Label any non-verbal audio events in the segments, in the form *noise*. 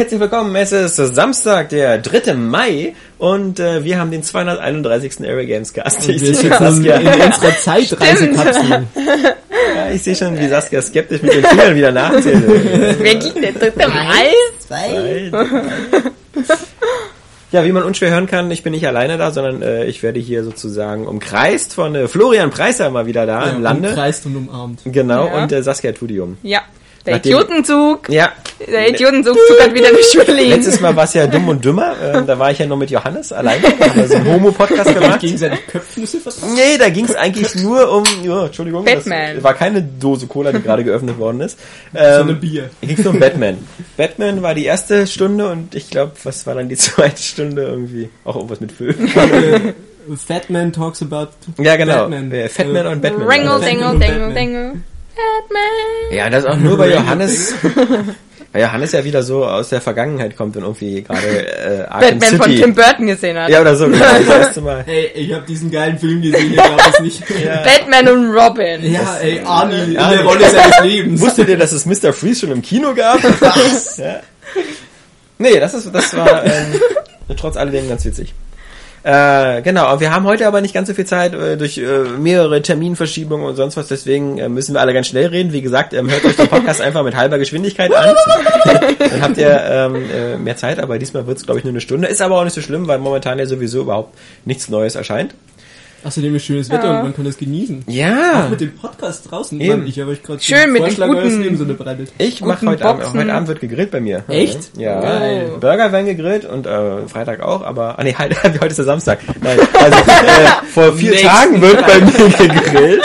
Herzlich willkommen. Es ist Samstag, der 3. Mai und äh, wir haben den 231. Area Games Cast. Ich wir sitzen Saskia. in unserer Zeitreisekapsel. Ja, ich sehe schon, wie Saskia skeptisch mit den Fingern wieder nachzählt. Wer ging der 3. Mai? Zwei. Ja, wie man unschwer hören kann, ich bin nicht alleine da, sondern äh, ich werde hier sozusagen umkreist von äh, Florian Preiser mal wieder da Ja, im Lande. Umkreist und umarmt. Genau, Ja. und äh, Saskia Tudium. Ja. Der Nachdem- Idiotenzug. Ja, Der Idiotenzug zuckert wieder durch Berlin. letztes Mal war es ja dumm und dümmer. Ähm, da war ich ja noch mit Johannes alleine. Haben wir so einen Homo-Podcast *laughs* gemacht. Gegenseitig Köpfnüsse. Nee, da ging es eigentlich nur um, ja, Entschuldigung, Batman. das war keine Dose Cola, die gerade geöffnet worden ist. Sondern Ähm, Bier. da ging es um Batman. Batman war die erste Stunde und ich glaube, was war dann die *laughs* zweite Stunde irgendwie? Auch irgendwas mit Föhn. Äh, Fat Man talks about Ja, genau. Batman. Äh, Fatman und Batman. Ringle, dingle, Batman. dingle, dingle. Batman. Ja, das auch nur bei *laughs* Johannes. *laughs* Weil Johannes ja wieder so aus der Vergangenheit kommt und irgendwie gerade äh, Arkham Batman von City. Tim Burton gesehen hat. ja, oder so, genau, das erste Mal. *laughs* Ey, ich habe diesen geilen Film gesehen, ich glaube es nicht. Ja, Batman und Robin. ey, Arnie in der Rolle seines Lebens. Wusstet ihr, dass es Mr. Freeze schon im Kino gab? Was? Ja. Nee, das, ist, das war ähm, trotz alledem ganz witzig. Äh, genau, wir haben heute aber nicht ganz so viel Zeit äh, durch äh, mehrere Terminverschiebungen und sonst was, deswegen äh, müssen wir alle ganz schnell reden. Wie gesagt, ähm, hört euch den Podcast einfach mit halber Geschwindigkeit an. *laughs* Dann habt ihr ähm, äh, mehr Zeit, aber diesmal wird es, glaube ich, nur eine Stunde. Ist aber auch nicht so schlimm, weil momentan ja sowieso überhaupt nichts Neues erscheint. Außerdem ist schönes Wetter Ja. und man kann das genießen. Ja. Auch mit dem Podcast draußen. Eben. Mann, ich habe euch gerade Schön mit dem Vorschlag guten- eures Lebens unterbreitet. Ich mache heute Abend, Boxen. heute Abend wird gegrillt bei mir. Echt? Ja. Geil. Burger werden gegrillt und äh, Freitag auch, aber ah nee, *laughs* halt, heute ist der Samstag. Nein, also äh, vor vier Nächsten Tagen wird bei mir *laughs* gegrillt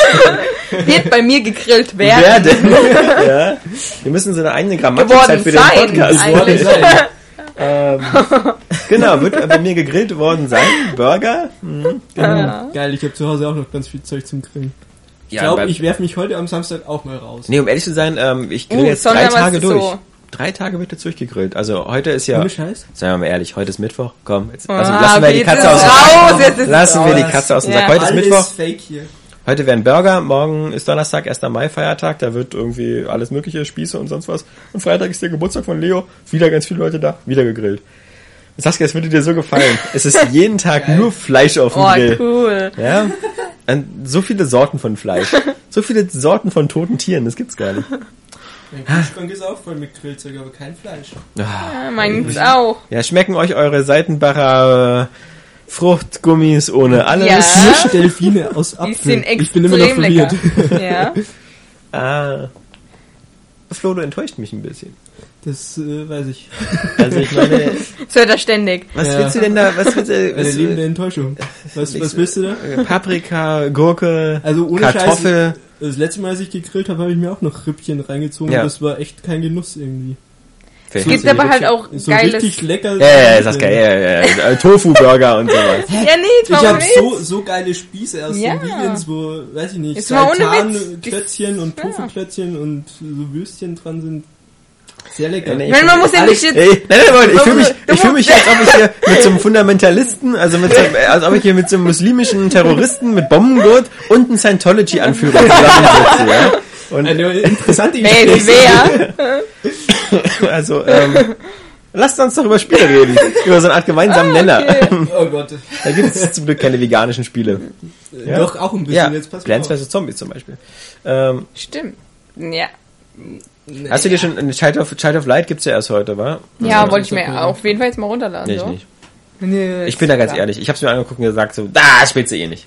Wird bei mir gegrillt werden. werden. *laughs* ja. Wir müssen so eine eigene Grammatikzeit Geworden für den sein, Podcast eigentlich. machen. Ähm, genau, wird äh, bei mir gegrillt worden sein. Burger. Mhm. Ja. Geil, ich habe zu Hause auch noch ganz viel Zeug zum Grillen. Ich Ja, glaube, ich werfe mich heute am Samstag auch mal raus. Nee, um ehrlich zu sein, ähm, ich grill Uh, jetzt drei Sonntag Tage durch. so. Drei Tage wird jetzt durchgegrillt. Also heute ist ja, Ohne Scheiß? seien wir mal ehrlich, heute ist Mittwoch. Komm, jetzt also Ah, lassen wir die Katze ist aus ist es Lassen wir die. Katze aus dem Ja. Sack. Heute ist Alles Mittwoch. fake hier. Heute werden Burger, morgen ist Donnerstag, 1. Mai Feiertag, da wird irgendwie alles mögliche, Spieße und sonst was. Und Freitag ist der Geburtstag von Leo, wieder ganz viele Leute da, wieder gegrillt. Saskia, es würde dir so gefallen. Es ist jeden Tag nur Fleisch auf dem Oh, Grill. cool. Ja? Und so viele Sorten von Fleisch. So viele Sorten von toten Tieren, das gibt's gar nicht. Mein Kühlschrank ist auch voll mit Grillzeug, aber kein Fleisch. Ah. Ja, meins auch. Ja, schmecken euch eure Seitenbacher äh, Fruchtgummis ohne alles? Ja. Delfine aus Die Apfel. Ich bin immer noch extrem verwirrt. lecker. Ja. *laughs* Ah. Flo, du enttäuscht mich ein bisschen. Das äh, weiß ich. Also ich meine, Das hört er ständig. was Ja. willst du denn da, was willst du, Eine was, lebende Enttäuschung. Was, was willst du da? Paprika, Gurke, Also ohne Kartoffel. Scheiß, das letzte Mal, als ich gegrillt habe, habe ich mir auch noch Rippchen reingezogen. Ja. Das war echt kein Genuss irgendwie. Es gibt aber halt auch So geiles... richtig lecker. Ja, ja, ja, Saskia, ja, ja, ja, äh, Tofu-Burger und sowas. *laughs* Ja, nee, Ich habe ohne so, so geile Spieße aus Ja. den Vegans, wo, weiß ich nicht. Seitan-Klötzchen und Ja. Tofu-Klötzchen und so Würstchen dran sind. Sehr lecker. Ich meine, man muss ja nicht jetzt... Ey, nein, nein, nein, ich fühle mich, ich fühle mich, als ob ich hier mit so einem *laughs* Fundamentalisten, also mit so einem, als ob ich hier mit so einem muslimischen Terroristen mit Bombengurt und einem Scientology-Anführer zusammensitze, ja. Und Eine interessante Wer ist wer? *laughs* also, ähm, lasst uns doch über Spiele reden, über so eine Art gemeinsamen Nenner. Okay. *laughs* Oh Gott. Da gibt es zum Glück keine veganischen Spiele. Ja. Doch, auch ein bisschen. Ja, Jetzt pass Plants vs. Zombies zum Beispiel. Ähm, Stimmt. Ja. Hast du dir schon, Child of, Child of Light gibt's ja erst heute, wa? Ja, wollte ich mir auf jeden Fall jetzt mal runterladen. Nee, ich so. nicht. Nee, Ich bin da ganz klar. ehrlich. Ich hab's mir angeguckt und gesagt so, da spielst du eh nicht.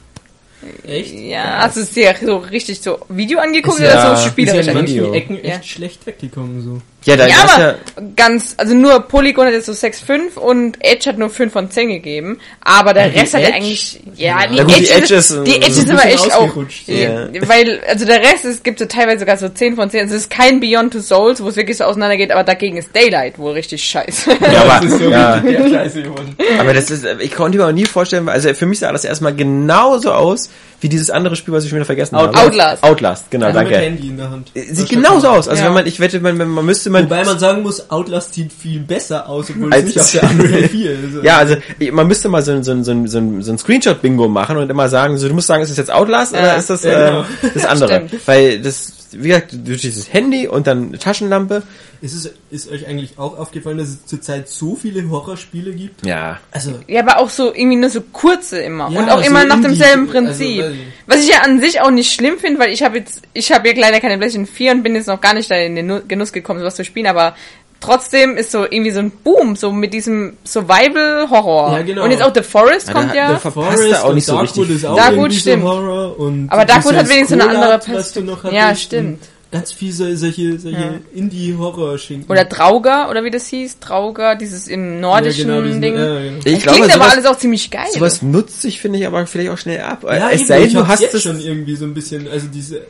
Echt? Ja, hast du es dir so richtig so Video angeguckt Ist oder ja- so Ist ja spielerisch in angeguckt? Video. manchen Ecken echt Ja. schlecht weggekommen, so. Ja, da Ja, ist aber ja, ganz, also nur Polygon hat jetzt so 6,5 und Edge hat nur 5 von 10 gegeben. Aber der die Rest hat ja Edge? eigentlich, ja, die Ja, gut, die Edge, Edge ist, ist, die Edge ist aber bisschen echt auch, ja. weil, also der Rest, es gibt so teilweise sogar so 10 von 10. Also es ist kein Beyond Two Souls, wo es wirklich so auseinandergeht, aber dagegen ist Daylight wohl richtig scheiße. ja, aber, *laughs* Das ist so ja, Scheiße geworden. aber das ist, ich konnte mir auch nie vorstellen, also für mich sah das erstmal genauso aus, wie dieses andere Spiel, was ich schon wieder vergessen Out- habe. Outlast. Outlast, genau, Also mit danke. Handy in der Hand. Sieht genauso aus. Also Ja. wenn man, ich wette, man, man müsste man, Wobei man sagen muss, Outlast sieht viel besser aus, obwohl Als- es nicht auf der Unreal *laughs* 4 ist. ja, also man müsste mal so ein, so ein, so ein, so ein, so ein Screenshot-Bingo machen und immer sagen, so, du musst sagen, ist das jetzt Outlast oder Ja. ist das *laughs* Ja, äh, genau. das andere? Stimmt. Weil das wie gesagt, durch dieses Handy und dann Taschenlampe. Ist es ist euch eigentlich auch aufgefallen, dass es zurzeit so viele Horrorspiele gibt? Ja. Also Ja, aber auch so irgendwie nur so kurze immer Ja, und auch so immer nach Indie- demselben also, Prinzip. ich. Was ich ja an sich auch nicht schlimm finde, weil ich habe jetzt, ich habe ja leider keine PlayStation 4 und bin jetzt noch gar nicht da in den Nu- Genuss gekommen, sowas zu spielen, aber trotzdem ist so irgendwie so ein Boom, so mit diesem Survival-Horror. Ja, genau. Und jetzt auch The Forest Ja, kommt da- ja. da verpasst er auch und nicht so Darkwood richtig ist auch viel. Darkwood irgendwie stimmt. so Horror und Aber Darkwood hat dieses wenigstens eine andere Perspektive. Ja, stimmt. Ganz fiese solche, solche Indie-Horror-Schinken. Oder Drauger, oder wie das hieß, Drauger, dieses im nordischen Ja, genau, diesen- Ding. ja, genau. Ich Das glaube, klingt aber sowas, alles auch ziemlich geil. sowas nutzt sich, finde ich, aber vielleicht auch schnell ab. Ja, es eben, sei denn, ich du hast es schon irgendwie so ein bisschen, also diese,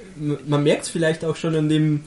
man merkt es vielleicht auch schon an dem,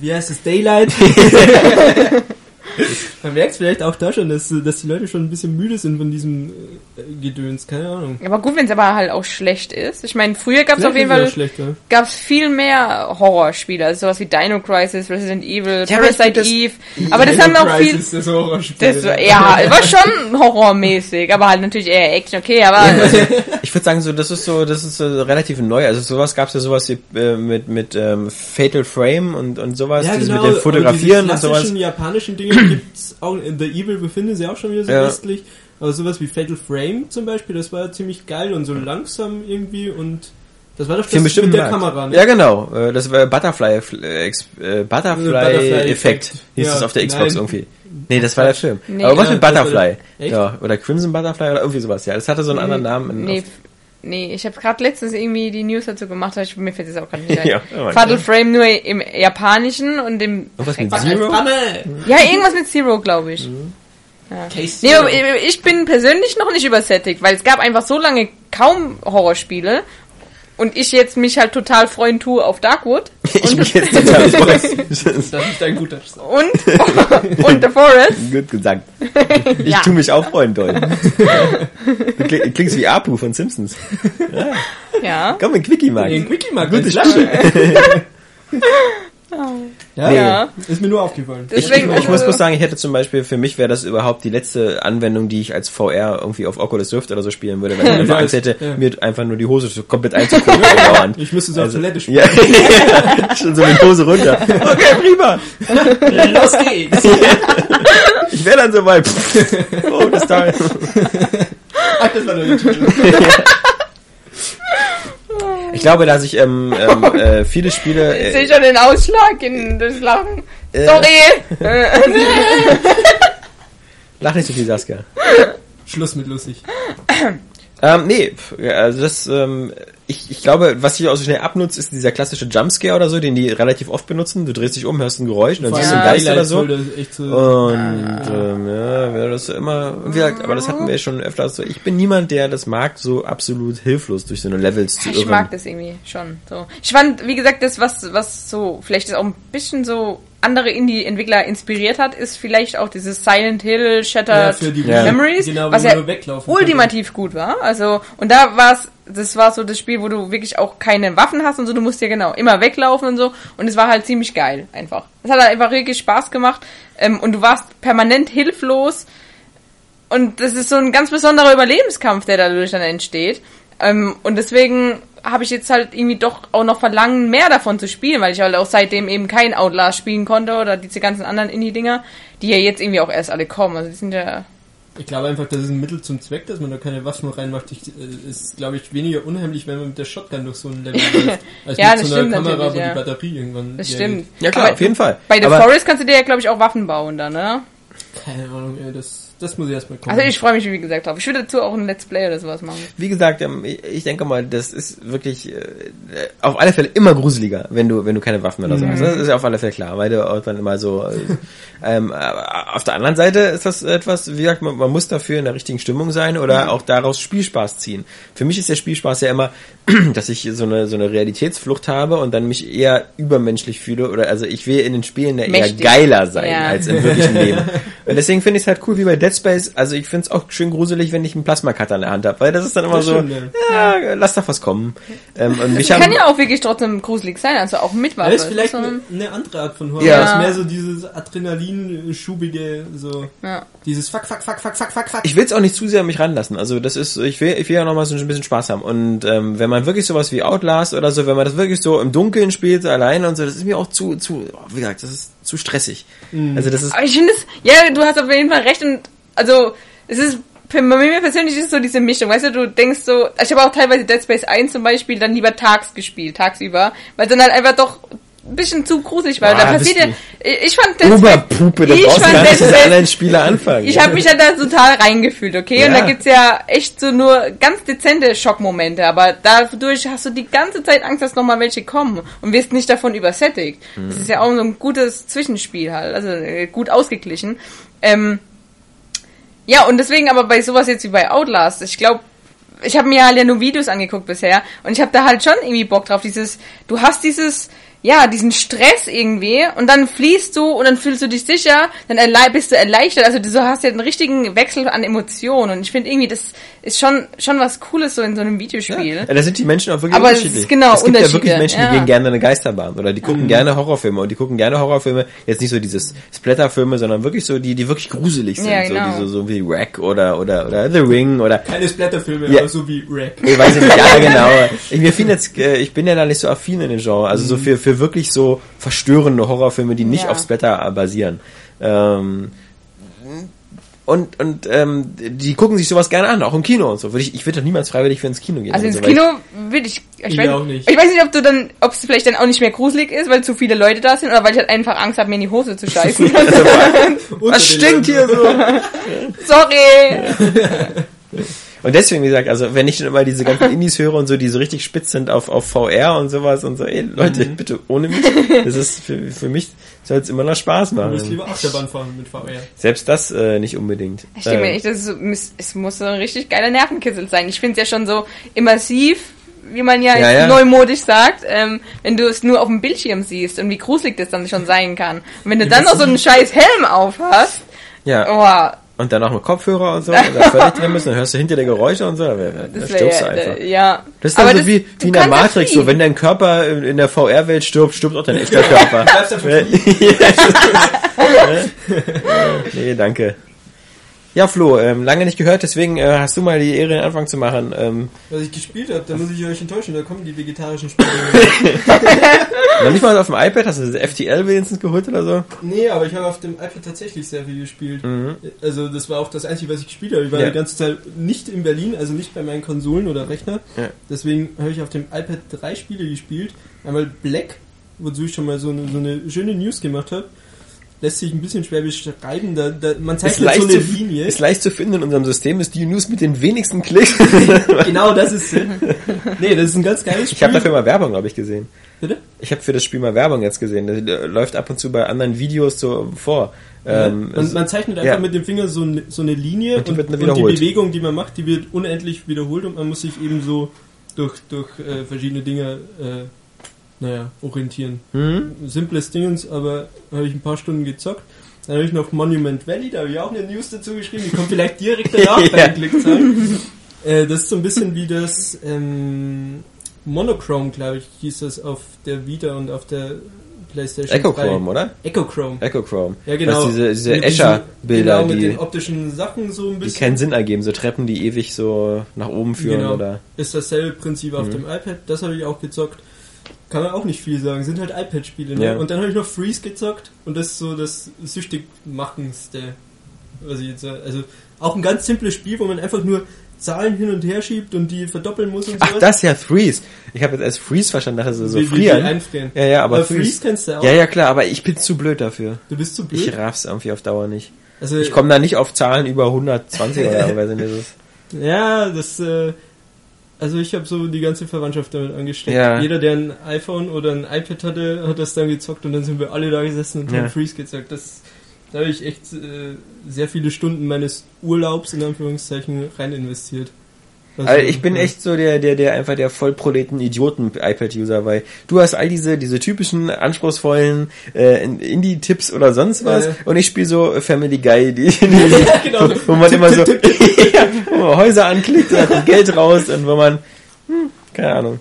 wie heißt es, Daylight. *laughs* *laughs* man merkt es vielleicht auch da schon, dass, dass die Leute schon ein bisschen müde sind von diesem äh, Gedöns, keine Ahnung. aber gut, wenn es aber halt auch schlecht ist. Ich meine, früher gab es auf jeden Fall auch schlechter. gab es viel mehr Horrorspiele, also sowas wie Dino Crisis, Resident Evil, Ja, Parasite Eve. Aber das haben auch viel. Crisis, das Horrorspiel. Das, ja, war schon horrormäßig, aber halt natürlich eher Action, okay, aber *laughs* Ich würde sagen, so das ist so, das ist so relativ neu. Also sowas gab es ja sowas wie, äh, mit mit ähm, Fatal Frame und und sowas, Ja, genau, mit dem Fotografieren und diese sowas. japanischen Dinge gibt's auch, in The Evil befinden sie auch schon wieder so Ja. westlich, aber sowas wie Fatal Frame zum Beispiel, das war ziemlich geil und so langsam irgendwie und das war doch Für das mit der Markt. Kamera, ne? Ja, genau. Äh, Das war Butterfly, äh, äh, Butterfly, Butterfly-Effekt. Effekt hieß Ja, es auf der Xbox nein. irgendwie. Nee, das war der Film. Nee. Aber was Ja, mit das Butterfly? der- Echt? Ja, oder Crimson Butterfly oder irgendwie sowas. Ja, das hatte so einen anderen Namen. in- nee, nee, ich habe gerade letztens irgendwie die News dazu gemacht, aber ich, mir fällt es auch gerade nicht ein. *laughs* Ja, oh Fatal Frame nur im Japanischen und im Irgendwas mit Zero? Ja, irgendwas mit Zero, glaube ich. Ja. Case Nee, Zero. aber ich bin persönlich noch nicht übersättigt, weil es gab einfach so lange kaum Horrorspiele und ich jetzt mich halt total freuen tue auf Darkwood *laughs* Ich mich jetzt total freue. *laughs* Das ist ein guter Start. und, *laughs* und The Forest. Gut gesagt. Ich Ja. tu mich auch freuen, doll. Du kling- Klingst wie Apu von Simpsons. Ja. Komm, ein Quickie, Max. Den Quickie mal Gutes gutes Spiel. Ja, Nee. Ja. ist mir nur aufgefallen. Ich, ich, Deswegen- ich muss bloß sagen, ich hätte zum Beispiel, für mich wäre das überhaupt die letzte Anwendung, die ich als VR irgendwie auf Oculus Rift oder so spielen würde, wenn ich *laughs* einfach Ja, Angst hätte, ja. mir einfach nur die Hose komplett einzugucken. *laughs* Ich müsste so Also, auf Toilette spielen. Ja, *laughs* schon so mit Hose runter. Okay, prima. Los geht's! Ich wäre dann so bei, pff, oh, das da. Ach, das war nur der Titel. Ich glaube, dass ich ähm, ähm, *laughs* äh, viele Spiele, Ich sehe äh, schon den Ausschlag in das Lachen. Äh. Sorry. Äh, *laughs* lach nicht so viel, Saskia. Schluss mit lustig. Ähm, nee, also das, ähm, ich, ich glaube, was sich auch so schnell abnutzt, ist dieser klassische Jumpscare oder so, den die relativ oft benutzen. Du drehst dich um, hörst ein Geräusch und dann siehst du einen Geist oder so. so Und ähm, ja, wäre das immer, wie gesagt, aber das hatten wir schon öfters so. Ich bin niemand, der das mag, so absolut hilflos durch so eine Levels zu Ich irren. mag das irgendwie schon. So. Ich fand, wie gesagt, das, was, was so, vielleicht ist auch ein bisschen so andere Indie-Entwickler inspiriert hat, ist vielleicht auch dieses Silent Hill Ja, Shattered für die Ja. Memories, Genau, was ja nur weglaufen ultimativ gut war. Also, und da war es, das war so das Spiel, wo du wirklich auch keine Waffen hast und so, du musst ja genau immer weglaufen und so. Und es war halt ziemlich geil, einfach. Es hat halt einfach wirklich Spaß gemacht. Ähm, und du warst permanent hilflos. Und das ist so ein ganz besonderer Überlebenskampf, der dadurch dann entsteht. Ähm, und deswegen habe ich jetzt halt irgendwie doch auch noch Verlangen, mehr davon zu spielen, weil ich halt auch seitdem eben kein Outlast spielen konnte oder diese ganzen anderen Indie-Dinger, die ja jetzt irgendwie auch erst alle kommen. Also die sind ja. Ich glaube einfach, das ist ein Mittel zum Zweck, dass man da keine Waffen reinmacht. Ich, äh, ist, glaube ich, weniger unheimlich, wenn man mit der Shotgun durch so ein Level *laughs* läuft, als Ja, mit das so einer stimmt Kamera, wo ja. die Batterie irgendwann... Das stimmt. Ja klar, Aber auf jeden Fall. Bei The Aber Forest kannst du dir ja, glaube ich, auch Waffen bauen dann, ne? Keine Ahnung, ey, das, das muss ich erstmal kommen. Also ich freue mich, wie gesagt, drauf. Ich würde dazu auch ein Let's Play oder sowas machen. wie gesagt, ähm, ich denke mal, das ist wirklich äh, auf alle Fälle immer gruseliger, wenn du wenn du keine Waffen oder so hast. Das ist ja auf alle Fälle klar, weil du auch dann immer so. Äh, ähm, aber auf der anderen Seite ist das etwas, wie gesagt, man, man muss dafür in der richtigen Stimmung sein oder auch daraus Spielspaß ziehen. Für mich ist der Spielspaß ja immer, *clears throat* dass ich so eine so eine Realitätsflucht habe und dann mich eher übermenschlich fühle oder also ich will in den Spielen ja eher Mächtig. geiler sein Ja. als im wirklichen Leben. *laughs* Und deswegen finde ich es halt cool, wie bei Dead Space, also ich find's auch schön gruselig, wenn ich einen Plasma-Cutter in der Hand habe, weil das ist dann immer Das so, stimmt, ja. ja, lass doch was kommen. Ähm, und mich kann ja auch wirklich trotzdem gruselig sein, also auch mit Waffe. Das ist vielleicht eine, ein- eine andere Art von Horror. Ja. Das ist mehr so dieses Adrenalin-schubige, so ja. dieses Fuck, Fuck, Fuck, Fuck, Fuck, Fuck, Fuck. ich will's auch nicht zu sehr an mich ranlassen. Also das ist, ich will, ich will ja noch mal so ein bisschen Spaß haben. Und ähm, wenn man wirklich sowas wie Outlast oder so, wenn man das wirklich so im Dunkeln spielt, alleine und so, das ist mir auch zu, zu, oh, wie gesagt, das ist zu stressig. Also das ist, Aber ich finde es, ja, du hast auf jeden Fall recht und also es ist für bei mir persönlich ist es so diese Mischung, weißt du, du denkst so, ich habe auch teilweise Dead Space 1 zum Beispiel dann lieber tags gespielt, tagsüber, weil dann halt einfach doch bisschen zu gruselig war. Ah, da passiert ja, ich fand Dead Oberpuppe, da ich brauchst fand gar nicht Dead mit Space- anderen Spieler anfangen. ich habe mich ja da total reingefühlt, okay? Und Ja. da gibt's ja echt so nur ganz dezente Schockmomente, aber dadurch hast du die ganze Zeit Angst, dass nochmal welche kommen und wirst nicht davon übersättigt. Das ist ja auch so ein gutes Zwischenspiel halt, also äh, gut ausgeglichen. Ähm, ja, und deswegen aber bei sowas jetzt wie bei Outlast, ich glaube, ich habe mir halt ja nur Videos angeguckt bisher und ich habe da halt schon irgendwie Bock drauf, dieses, du hast dieses, ja, diesen Stress irgendwie. Und dann fließt du und dann fühlst du dich sicher, dann bist du erleichtert, also du hast ja einen richtigen Wechsel an Emotionen. Und ich finde irgendwie, das ist schon, schon was Cooles so in so einem Videospiel. Ja, da sind die Menschen auch wirklich Aber es ist unterschiedlich. genau es gibt ja wirklich Menschen, die ja. gehen gerne in eine Geisterbahn oder die gucken Mhm. gerne Horrorfilme und die gucken gerne Horrorfilme, jetzt nicht so dieses Splatterfilme, sondern wirklich so die, die wirklich gruselig sind, Ja, genau. so, die so, so wie Wreck oder oder oder The Ring oder Keine Splatterfilme, Ja. aber so wie Wreck. ich weiß nicht, ja *laughs* genau. Ich, mir fiel jetzt, äh, ich bin ja da nicht so affin in den Genre, also so für für wirklich so verstörende Horrorfilme, die nicht Ja. auf Splatter basieren. Ähm, und und ähm, die gucken sich sowas gerne an, auch im Kino und so. Würde ich, ich würde doch niemals freiwillig für ins Kino gehen. Also ins so, Kino will ich, ich, weiß, auch nicht. ich weiß nicht, ob du dann, ob es vielleicht dann auch nicht mehr gruselig ist, weil zu viele Leute da sind oder weil ich halt einfach Angst habe, mir in die Hose zu scheißen. *laughs* Was stinkt hier so? *laughs* Sorry! *laughs* Und deswegen, wie gesagt, also wenn ich schon immer diese ganzen Indies höre und so, die so richtig spitz sind auf, auf VR und sowas und so, ey, Leute, Mhm. bitte ohne mich. Das ist für, für mich soll es immer noch Spaß Du musst machen. lieber Achterbahn fahren mit VR. Selbst das äh, nicht unbedingt. Ich denke mir Äh, echt, das ist es muss so ein richtig geiler Nervenkitzel sein. Ich finde es ja schon so immersiv, wie man ja, Ja, ja. neumodisch sagt, ähm, wenn du es nur auf dem Bildschirm siehst und wie gruselig das dann schon sein kann. Und wenn du dann noch so einen scheiß Helm auf hast, ja. oh, Und dann auch mit Kopfhörer und so, und da völlig drin müssen, dann hörst du hinter dir Geräusche und so, da, da das stirbst du einfach. äh, ja. Das ist dann Aber so wie, du wie in der Matrix, so wenn dein Körper in, in der VR-Welt stirbt, stirbt auch dein *laughs* echter Körper. *laughs* *laughs* Nee, danke. Ja, Flo, ähm, lange nicht gehört, deswegen äh, hast du mal die Ehre, den Anfang zu machen. Ähm, Was ich gespielt habe, da muss ich euch enttäuschen, da kommen die vegetarischen Spiele. *laughs* noch nicht mal auf dem iPad, hast du das FTL wenigstens geholt oder so? nee, aber ich habe auf dem iPad tatsächlich sehr viel gespielt. Also das war auch das Einzige, was ich gespielt habe. Ich war Mhm. Ja. die ganze Zeit nicht in Berlin, also nicht bei meinen Konsolen oder Rechner. Ja. Deswegen habe ich auf dem iPad drei Spiele gespielt. Einmal Black, wozu ich schon mal so eine, so eine schöne News gemacht habe. Lässt sich ein bisschen schwer beschreiben. Da, da, man Ist zeichnet so leicht, eine zu, Linie. ist leicht zu finden in unserem System, ist die News mit den wenigsten Klicks. *laughs* genau, das ist es. Nee, das ist ein ganz geiles Spiel. Ich habe dafür mal Werbung, glaube ich, gesehen. Bitte? Ich habe für das Spiel mal Werbung jetzt gesehen. Das äh, läuft ab und zu bei anderen Videos so vor. Ähm, man, man zeichnet einfach ja. mit dem Finger so, eine- so eine Linie Und die und, und die. Bewegung, die man macht, die wird unendlich wiederholt und man muss sich eben so durch, durch äh, verschiedene Dinge äh, naja, orientieren. Mhm. Simples Dingens, aber habe ich ein paar Stunden gezockt. Dann habe ich noch Monument Valley, da habe ich auch eine News dazu geschrieben, die kommt vielleicht direkt *laughs* danach bei Ja. den Klickzahlen. äh, das ist so ein bisschen wie das ähm, Monochrome, glaube ich, hieß das auf der Vita und auf der PlayStation Echo 3. Chrome, oder? Echochrome. Echo Chrome. Ja, genau. Das diese diese Escher-Bilder, genau, mit die, den optischen Sachen so ein die bisschen. keinen Sinn ergeben. So Treppen, die ewig so nach oben führen Genau. oder. Ist dasselbe Prinzip Mhm. auf dem iPad. Das habe ich auch gezockt. Kann man auch nicht viel sagen. Sind halt iPad-Spiele. Ne? Ja. Und dann habe ich noch Freeze gezockt. Und das ist so das süchtig machendste, was ich jetzt sag. Also auch ein ganz simples Spiel, wo man einfach nur Zahlen hin und her schiebt und die verdoppeln muss und Ach, sowas. das ja Freeze. Ich habe jetzt als Freeze verstanden, dachte so, so Wie- wie- wie frieren. einfrieren. Ja, ja, aber, Aber Freeze kennst du auch. Ja, ja, klar, aber ich bin zu blöd dafür. Du bist zu blöd. Ich raff's irgendwie auf Dauer nicht. also, Ich komme da nicht auf Zahlen über 120 oder *laughs* so, Ja, das, äh, also ich habe so die ganze Verwandtschaft damit angesteckt. Ja. Jeder, der ein iPhone oder ein iPad hatte, hat das dann gezockt und dann sind wir alle da gesessen und Ja. haben Freeze gezockt. Das, da habe ich echt äh, sehr viele Stunden meines Urlaubs in Anführungszeichen rein investiert. Also, Also ich bin ja. echt so der, der, der einfach der vollproleten Idioten-iPad-User, weil du hast all diese, diese typischen anspruchsvollen äh, Indie-Tipps oder sonst was Ja, ja. und ich spiele so Family Guy, die, die *laughs* genau. wo, wo man Tipp, immer so tipp, *laughs* ja, wo man Häuser anklickt und dann kommt Geld raus und wo man hm, keine Ahnung.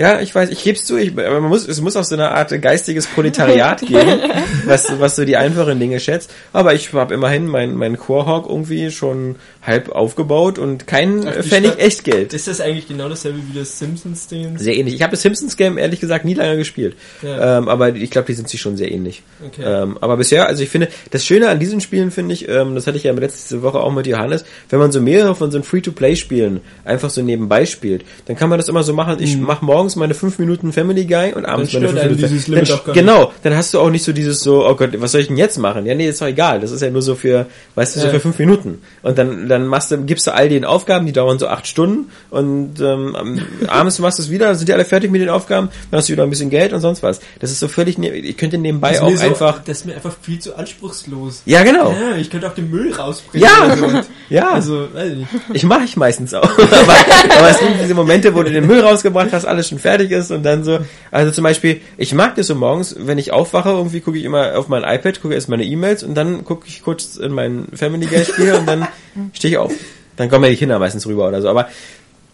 Ja, ich weiß, ich geb's zu, ich, aber man muss, es muss auch so eine Art geistiges Proletariat *laughs* geben, was, was so die einfachen Dinge schätzt. Aber ich habe immerhin mein, mein Core-Hawk irgendwie schon halb aufgebaut und kein Ach, Pfennig Stadt- Echtgeld. Ist das eigentlich genau dasselbe wie das Simpsons-Ding? Sehr ähnlich. Ich habe das Simpsons-Game ehrlich gesagt nie lange gespielt. Ja. Ähm, aber ich glaube, die sind sich schon sehr ähnlich. Okay. Ähm, aber bisher, also ich finde, das Schöne an diesen Spielen finde ich, ähm, das hatte ich ja letzte Woche auch mit Johannes, wenn man so mehrere von so Free-to-Play-Spielen einfach so nebenbei spielt, dann kann man das immer so machen, ich mache morgens meine fünf Minuten Family Guy und abends Dann meine stört Minuten. dieses Limit dann, auch genau, dann hast du auch nicht so dieses so, oh Gott, was soll ich denn jetzt machen? Ja, nee, ist doch egal. Das ist ja nur so für, weißt du, so Ja. für fünf Minuten. Und dann, dann machst du, gibst du all den Aufgaben, die dauern so acht Stunden und ähm, *laughs* abends machst du es wieder, dann sind die alle fertig mit den Aufgaben, dann hast du wieder ein bisschen Geld und sonst was. Das ist so völlig, ne ich könnte nebenbei Das auch so, einfach. Das ist mir einfach viel zu anspruchslos. Ja, genau. Ja, ich könnte auch den Müll rausbringen. Ja. so. *laughs* Ja. Also, weiß ich nicht. Ich mache ich meistens auch. *laughs* aber, aber es gibt diese Momente, wo du den Müll rausgebracht hast, alles schon fertig ist und dann so. Also zum Beispiel, ich mag das so morgens, wenn ich aufwache, irgendwie gucke ich immer auf mein iPad, gucke erst meine E-Mails und dann gucke ich kurz in mein Family Guy Spiel und dann *laughs* stehe ich auf. Dann kommen ja die Kinder meistens rüber oder so. Aber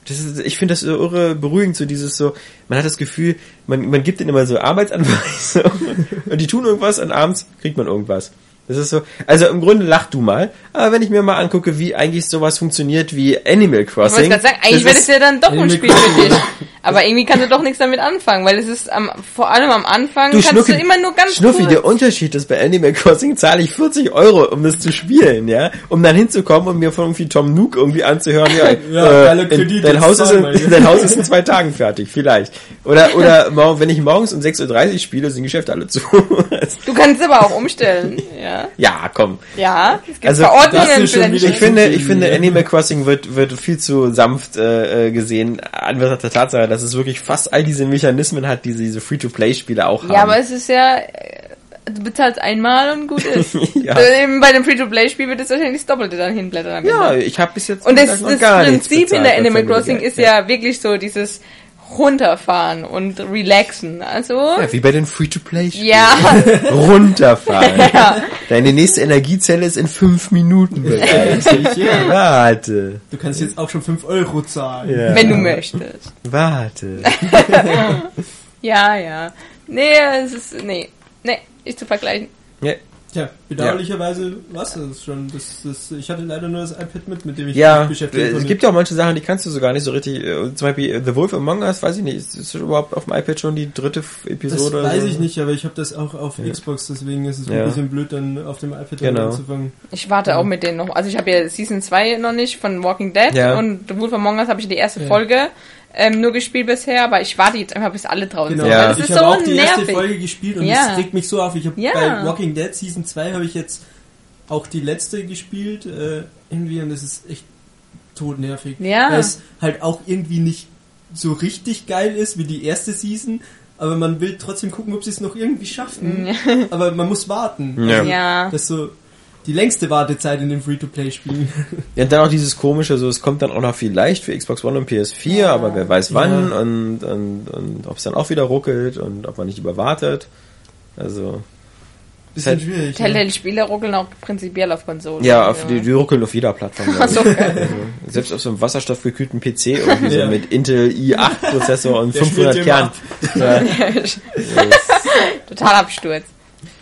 das ist, ich finde das so irre beruhigend, so dieses so, man hat das Gefühl, man, man gibt denen immer so Arbeitsanweisungen *laughs* und die tun irgendwas und abends kriegt man irgendwas. Das ist so, also im Grunde lach du mal, aber wenn ich mir mal angucke, wie eigentlich sowas funktioniert wie Animal Ich Crossing. wollte gerade sagen, eigentlich wäre das ja dann doch ein Animal Spiel für dich. Aber irgendwie kannst du doch nichts damit anfangen, weil es ist am, vor allem am Anfang Du kannst Schnucki, du immer nur ganz Schnuffi, kurz. der Unterschied ist, bei Animal Crossing zahle ich 40 Euro, um das zu spielen, ja, um dann hinzukommen und mir von irgendwie Tom Nook irgendwie anzuhören, ja, *laughs* Ja, äh, Kredite, dein, Haus ist in, dein Haus ist in zwei Tagen fertig, vielleicht. Oder, oder *laughs* morgen, wenn ich morgens um 6.30 Uhr spiele, sind Geschäfte alle zu. Du kannst es aber auch umstellen. *laughs* Ja, ja, komm. ja es gibt Also, Verordnungen für Ich finde, ich finde, ja. Animal Crossing wird, wird viel zu sanft äh, äh, gesehen, anbetracht der Tatsache, dass es wirklich fast all diese Mechanismen hat, die diese Free-to-Play-Spiele auch haben. Ja, aber es ist ja, äh, du bezahlst einmal und gut ist. *laughs* Ja. Äh, Bei dem Free-to-Play-Spiel wird es wahrscheinlich das Doppelte dann hinblättern Ja, ich habe bis jetzt Und das, das Prinzip in der Animal Crossing ist ja wirklich so dieses runterfahren und relaxen. Also, Ja, wie bei den Free-to-Play-Spielen. ja, *laughs* Runterfahren. *laughs* ja. Deine nächste Energiezelle ist in fünf Minuten bereit. Ja. Warte, Du kannst jetzt auch schon 5 Euro zahlen. Ja. wenn du möchtest. warte. *laughs* Ja, ja. Nee, es ist, nee, nee, nicht zu vergleichen. Ja, Tja, bedauerlicherweise war's das schon. Das, das, ich hatte leider nur das iPad mit, mit dem ich ja mich beschäftigt es konnte. gibt ja auch manche Sachen, die kannst du so gar nicht so richtig. äh, Zum Beispiel äh, The Wolf Among Us, weiß ich nicht, ist das überhaupt auf dem iPad schon die dritte F- das Episode? weiß so? ich nicht, aber ich habe das auch auf Xbox, deswegen ist es Ja. ein bisschen blöd, dann auf dem iPad Genau. anzufangen. Ich warte auch mit denen noch. Also ich habe ja Season 2 noch nicht von Walking Dead Ja. und The Wolf Among Us habe ich die erste Ja. Folge ähm, nur gespielt bisher, aber ich warte jetzt einfach, bis alle draußen Genau, sind. Ja. Das ich ist habe so auch die erste nervig. Folge gespielt und Ja. das regt mich so auf. Ich habe Ja. bei Walking Dead Season 2 habe ich jetzt auch die letzte gespielt, äh, irgendwie, und das ist echt todnervig. Ja. Weil es halt auch irgendwie nicht so richtig geil ist wie die erste Season, aber man will trotzdem gucken, ob sie es noch irgendwie schaffen. Aber man muss warten. Ja. Ja. Das so die längste Wartezeit in den Free-to-Play-Spielen. Ja, und dann auch dieses komische, so es kommt dann auch noch vielleicht für Xbox One und PS4, Ja. aber wer weiß wann Ja. und, und, und ob es dann auch wieder ruckelt und ob man nicht überwartet. Also Bisschen Halt- schwierig. Telltale-Spiele ruckeln auch prinzipiell auf Konsolen. ja, auf die, die ruckeln auf jeder Plattform. also, selbst auf so einem wasserstoffgekühlten PC irgendwie so mit Intel i8 Prozessor und Der 500 schmiert Kernen. Ja, *laughs* Total Absturz.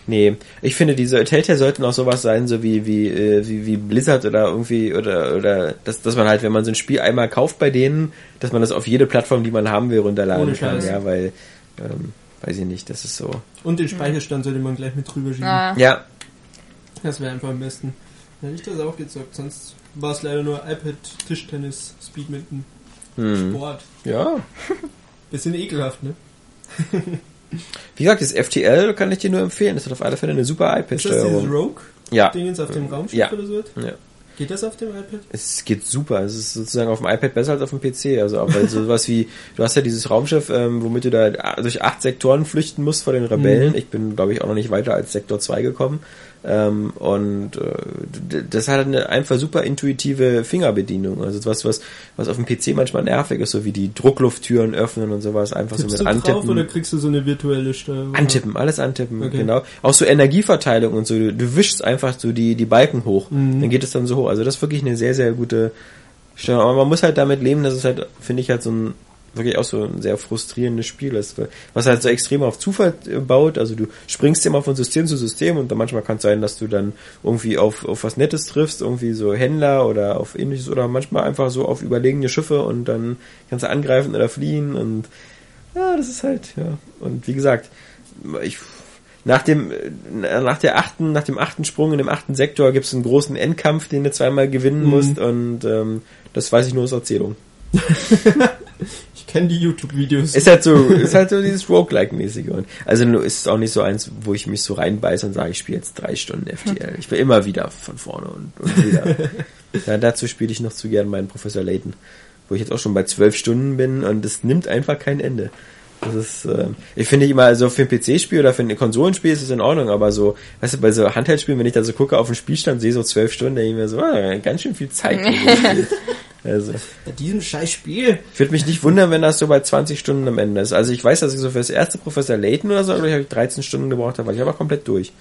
Nee, ich finde diese Telltale sollten auch sowas sein, so wie wie äh, wie, wie Blizzard oder irgendwie oder oder dass dass man halt, wenn man so ein Spiel einmal kauft bei denen, dass man das auf jede Plattform, die man haben will, runterladen Ohne kann, Scheiß. ja, weil ähm, weiß ich nicht, das ist so. Und den Speicherstand sollte man gleich mit drüber schieben. Ah, Ja, Das wäre einfach am besten. Hätte ich das auch gezockt, sonst war es leider nur iPad, Tischtennis, Speedminton, hm. Sport. ja. *laughs* Bisschen ekelhaft, ne? *laughs* Wie gesagt, das FTL kann ich dir nur empfehlen. Das hat auf alle Fälle eine super Ist das dieses iPad-Steuerung. Rogue-Dingens Ja, auf dem Raumschiff Ja. oder so? ja. Geht das auf dem iPad? Es geht super. Es ist sozusagen auf dem iPad besser als auf dem PC. Also auch weil sowas wie, du hast ja dieses Raumschiff, ähm, womit du da durch acht Sektoren flüchten musst vor den Rebellen. Mhm. Ich bin, glaube ich, auch noch nicht weiter als Sektor 2 gekommen. Ähm, und äh, das hat eine einfach super intuitive Fingerbedienung. Also was, was, was auf dem PC manchmal nervig ist, so wie die Drucklufttüren öffnen und sowas, einfach Tippst so du mit drauf Antippen. oder kriegst du so eine virtuelle Steuerung? Antippen, alles antippen, Okay. genau. Auch so Energieverteilung und so. Du, du wischst einfach so die, die Balken hoch. Mhm. Dann geht es dann so hoch. Also das ist wirklich eine sehr, sehr gute Steuerung. Aber man muss halt damit leben, dass es halt, finde ich, halt so ein wirklich auch so ein sehr frustrierendes Spiel ist, was halt so extrem auf Zufall äh, baut. Also du springst immer von System zu System und dann manchmal kann es sein, dass du dann irgendwie auf, auf was Nettes triffst, irgendwie so Händler oder auf ähnliches oder manchmal einfach so auf überlegene Schiffe und dann kannst du angreifen oder fliehen und ja, das ist halt, ja. Und wie gesagt, ich, nach dem, äh, nach der achten, nach dem achten Sprung in dem achten Sektor gibt es einen großen Endkampf, den du zweimal gewinnen Mhm. musst und ähm, das weiß ich nur aus Erzählung. *laughs* Ich kenne die YouTube-Videos. Ist halt so, ist halt so dieses Roguelike-mäßige. Und also nur ist es auch nicht so eins, wo ich mich so reinbeiße und sage, ich spiele jetzt drei Stunden FTL. Ich will immer wieder von vorne und, und wieder. *laughs* ja, dazu spiele ich noch zu gern meinen Professor Layton, wo ich jetzt auch schon bei zwölf Stunden bin und es nimmt einfach kein Ende. Das ist, ähm, ich finde immer, also für ein PC-Spiel oder für ein Konsolenspiel ist es in Ordnung, aber so, weißt du, bei so Handheldspielen, wenn ich da so gucke auf den Spielstand, sehe so zwölf Stunden, denke ich mir so, ah, ganz schön viel Zeit. *laughs* Also, Bei diesem scheiß Spiel. ich würde mich nicht wundern, wenn das so bei 20 Stunden am Ende ist. Also ich weiß, dass ich so für das erste Professor Layton oder so, glaube ich, habe ich 13 Stunden gebraucht, da war ich aber komplett durch.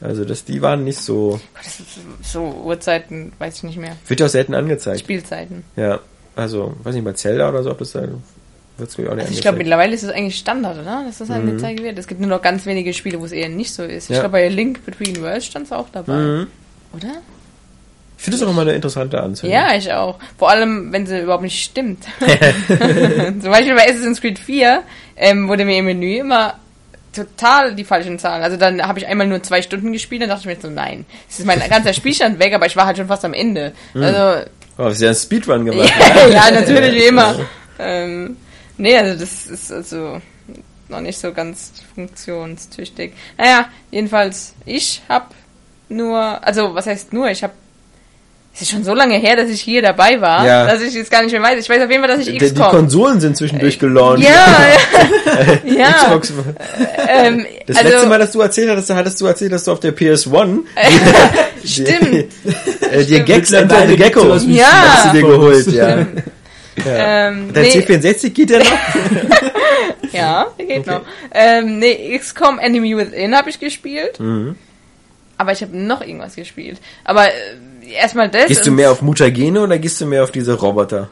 Also das, die waren nicht so, so Uhrzeiten, weiß ich nicht mehr. wird ja auch selten angezeigt. Spielzeiten. Ja, also, weiß nicht, bei Zelda oder so, ob das da, wird's glaube ich auch nicht Also ich glaube, mittlerweile ist es eigentlich Standard, oder? Dass das halt Mhm. angezeigt wird. Es gibt nur noch ganz wenige Spiele, wo es eher nicht so ist. Ich Ja. glaube, bei Link Between Worlds stand es auch dabei. Mhm. Oder? Ich finde das auch immer eine interessante Anzeige. Ja, ich auch. Vor allem, wenn sie überhaupt nicht stimmt. *laughs* *laughs* Zum Beispiel bei Assassin's Creed 4 ähm, wurde mir im Menü immer total die falschen Zahlen. Also dann habe ich einmal nur zwei Stunden gespielt, dann dachte ich mir so, nein, es ist mein ganzer Spielstand weg, aber ich war halt schon fast am Ende. Also, Oh, ja ein Speedrun gemacht. *laughs* ja, natürlich wie immer. Ähm, nee, also das ist also noch nicht so ganz funktionstüchtig. Naja, jedenfalls, ich hab nur, also was heißt nur, ich hab es ist schon so lange her, dass ich hier dabei war, Ja. dass ich jetzt gar nicht mehr weiß. Ich weiß auf jeden Fall, dass ich Die, die XCOM. Konsolen sind zwischendurch gelauncht. ja, ja, *laughs* ja. Xbox. Ähm, Das also, letzte Mal, dass du erzählt hattest, hattest du erzählt, dass du auf der PS1 *laughs* Stimmt. *laughs* äh, dir Gags and Mittlerweile the Gecko gibt's sowas wie Ja. hast du dir geholt, ja. Stimmt. ja. Ähm, Der nee, C64 geht ja noch? ja, der geht Okay. noch. Ähm, nee, XCOM Enemy Within habe ich gespielt. Mhm. Aber ich habe noch irgendwas gespielt. Aber äh, erstmal das. Gehst du und- mehr auf Mutagene oder gehst du mehr auf diese Roboter?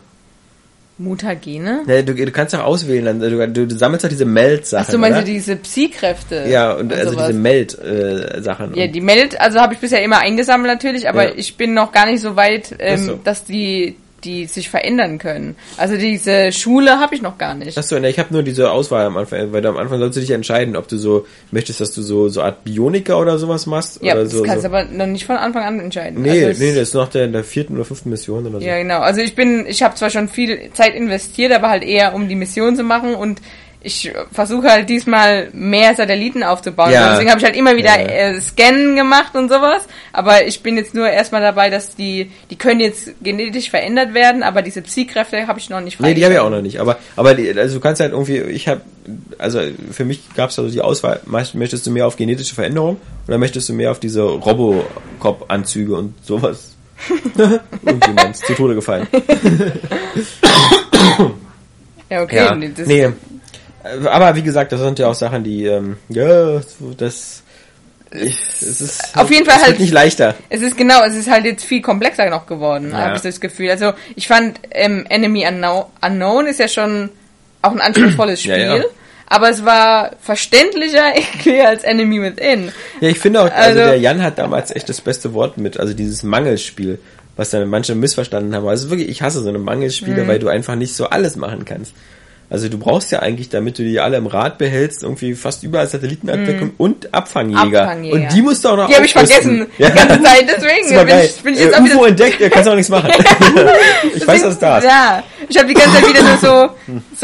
Mutagene? Ja, du, du kannst auch auswählen, dann- du, du, sammelst doch diese Meld-Sachen. Ach du meinst oder? du diese Psi-Kräfte? Ja, und also sowas? diese Meld-Sachen. Ja, die Meld, also habe ich bisher immer eingesammelt natürlich, aber Ja. ich bin noch gar nicht so weit, ähm, so. dass die die sich verändern können. Also diese Schule habe ich noch gar nicht. Achso, ne, ich habe nur diese Auswahl am Anfang, weil du am Anfang sollst du dich entscheiden, ob du so möchtest, dass du so so Art Bioniker oder sowas machst ja, das so. kannst so. du aber noch nicht von Anfang an entscheiden. Nee, also nee, das ist nach der, der vierten oder fünften Mission oder so. Ja, genau. Also ich bin, ich habe zwar schon viel Zeit investiert, aber halt eher um die Mission zu machen und ich versuche halt diesmal mehr Satelliten aufzubauen. Ja. Deswegen habe ich halt immer wieder Ja. äh, Scannen gemacht und sowas. Aber ich bin jetzt nur erstmal dabei, dass die, die können jetzt genetisch verändert werden, aber diese Psi-Kräfte habe ich noch nicht Nee, die habe ich auch noch nicht. Aber, aber die, also du kannst halt irgendwie, ich habe, also für mich gab es also die Auswahl, möchtest du mehr auf genetische Veränderung oder möchtest du mehr auf diese Robocop-Anzüge und sowas? *laughs* Irgendjemand ist zu Tode gefallen. Ja, okay. Ja, das, nee. Aber wie gesagt, das sind ja auch Sachen, die, ähm, ja, das, ich, es ist, Auf jeden Fall halt- nicht leichter. Es ist genau, es ist halt jetzt viel komplexer noch geworden, Ja. habe ich das Gefühl. Also ich fand ähm, Enemy Unknown, Unknown ist ja schon auch ein anspruchsvolles Spiel, *clears throat* Ja, ja. aber es war verständlicher *laughs* irgendwie als Enemy Within. Ja, ich finde auch, also, Also- der Jan hat damals echt das beste Wort mit, also dieses Mangelspiel, was dann manche missverstanden haben. Also wirklich, ich hasse so eine Mangelspiele, Mhm. weil du einfach nicht so alles machen kannst. Also du brauchst ja eigentlich, damit du die alle im Rad behältst, irgendwie fast überall Satellitenabdeckung und Abfangjäger. Abfangjäger. Und die musst du auch noch Die habe ich vergessen Ja. die ganze Zeit, deswegen bin geil. ich, bin ich jetzt äh, auch UFO wieder... entdeckt, er kannst auch nichts machen. *laughs* ich weiß, es da ist. Ja, ich habe die ganze Zeit wieder nur so,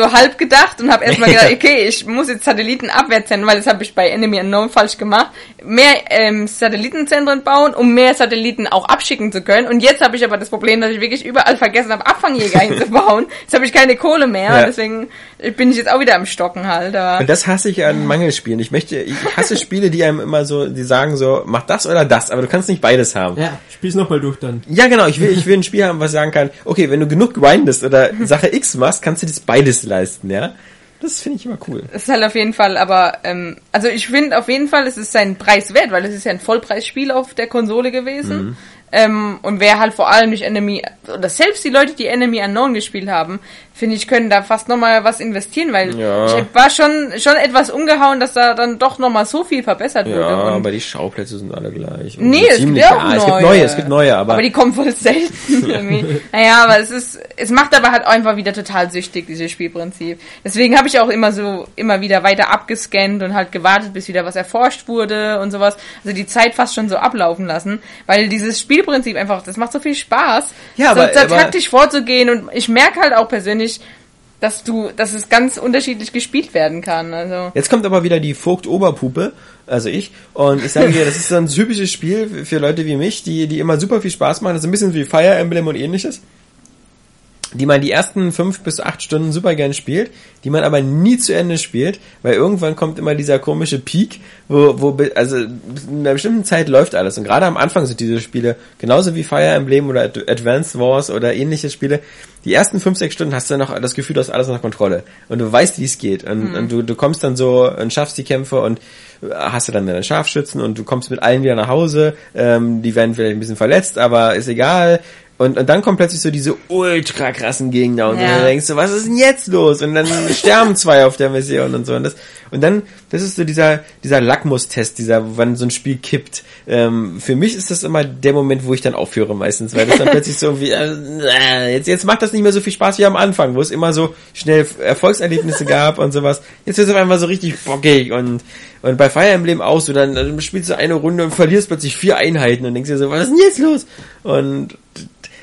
so halb gedacht und habe erstmal gedacht, *laughs* okay, ich muss jetzt Satelliten abwärts senden, weil das habe ich bei Enemy Unknown falsch gemacht. Mehr ähm, Satellitenzentren bauen, um mehr Satelliten auch abschicken zu können. Und jetzt habe ich aber das Problem, dass ich wirklich überall vergessen habe, Abfangjäger *laughs* hinzubauen. Jetzt habe ich keine Kohle mehr, Ja. deswegen bin ich jetzt auch wieder am Stocken halt. Aber Und das hasse ich an Mangelspielen. Ich möchte, ich hasse Spiele, die einem immer so, die sagen so, mach das oder das, aber du kannst nicht beides haben. Ja, spiel's nochmal durch dann. Ja, genau. Ich will, ich will ein Spiel haben, was sagen kann, okay, wenn du genug grindest oder *laughs* Sache X machst, kannst du das beides leisten, ja? Das finde ich immer cool. es ist halt auf jeden Fall, aber, ähm, also ich finde auf jeden Fall, es ist seinen Preis wert, weil es ist ja ein Vollpreisspiel auf der Konsole gewesen. Mhm. Ähm, und wer halt vor allem durch Enemy, oder selbst die Leute, die Enemy Unknown gespielt haben, finde ich, können da fast nochmal was investieren, weil Ja. ich war schon, schon etwas umgehauen, dass da dann doch nochmal so viel verbessert wurde. Ja, aber die Schauplätze sind alle gleich. Und Nee, es gibt ja auch ja, neue. es gibt neue, es gibt neue, aber, Aber die kommen voll selten *laughs* irgendwie. naja, aber es ist, es macht aber halt einfach wieder total süchtig, dieses Spielprinzip. Deswegen habe ich auch immer so, immer wieder weiter abgescannt und halt gewartet, bis wieder was erforscht wurde und sowas. Also die Zeit fast schon so ablaufen lassen, weil dieses Spielprinzip einfach, das macht so viel Spaß, Ja, so, aber- aber- taktisch vorzugehen und ich merke halt auch persönlich, dass du, dass es ganz unterschiedlich gespielt werden kann. Also Jetzt kommt aber wieder die Vogt-Oberpuppe, also ich, und ich sage dir, das ist so ein typisches Spiel für Leute wie mich, die, die immer super viel Spaß machen. Das ist ein bisschen wie Fire Emblem und ähnliches. Die man die ersten fünf bis acht Stunden super gern spielt, die man aber nie zu Ende spielt, weil irgendwann kommt immer dieser komische Peak, wo, wo, also in einer bestimmten Zeit läuft alles. Und gerade am Anfang sind diese Spiele, genauso wie Fire Emblem oder Ad- Advanced Wars oder ähnliche Spiele, die ersten fünf, sechs Stunden hast du noch das Gefühl, du hast alles unter Kontrolle. Und du weißt, wie es geht. Und, und du, du kommst dann so und schaffst die Kämpfe und hast du dann deine Scharfschützen und du kommst mit allen wieder nach Hause. Ähm, die werden vielleicht ein bisschen verletzt, aber ist egal. Und, und dann kommen plötzlich so diese ultra krassen Gegner und Ja. du denkst so, was ist denn jetzt los? Und dann *laughs* sterben zwei auf der Mission und so. Und das, und dann, das ist so dieser, dieser Lackmustest, dieser, wann so ein Spiel kippt. Ähm, für mich ist das immer der Moment, wo ich dann aufhöre meistens, weil das dann *laughs* plötzlich so wie, äh, jetzt, jetzt macht das nicht mehr so viel Spaß wie am Anfang, wo es immer so schnell Erfolgserlebnisse gab und sowas. Jetzt wird es auf einmal so richtig bockig und, und bei Fire Emblem auch so, dann, dann spielst du eine Runde und verlierst plötzlich vier Einheiten und denkst dir so, was ist denn jetzt los? Und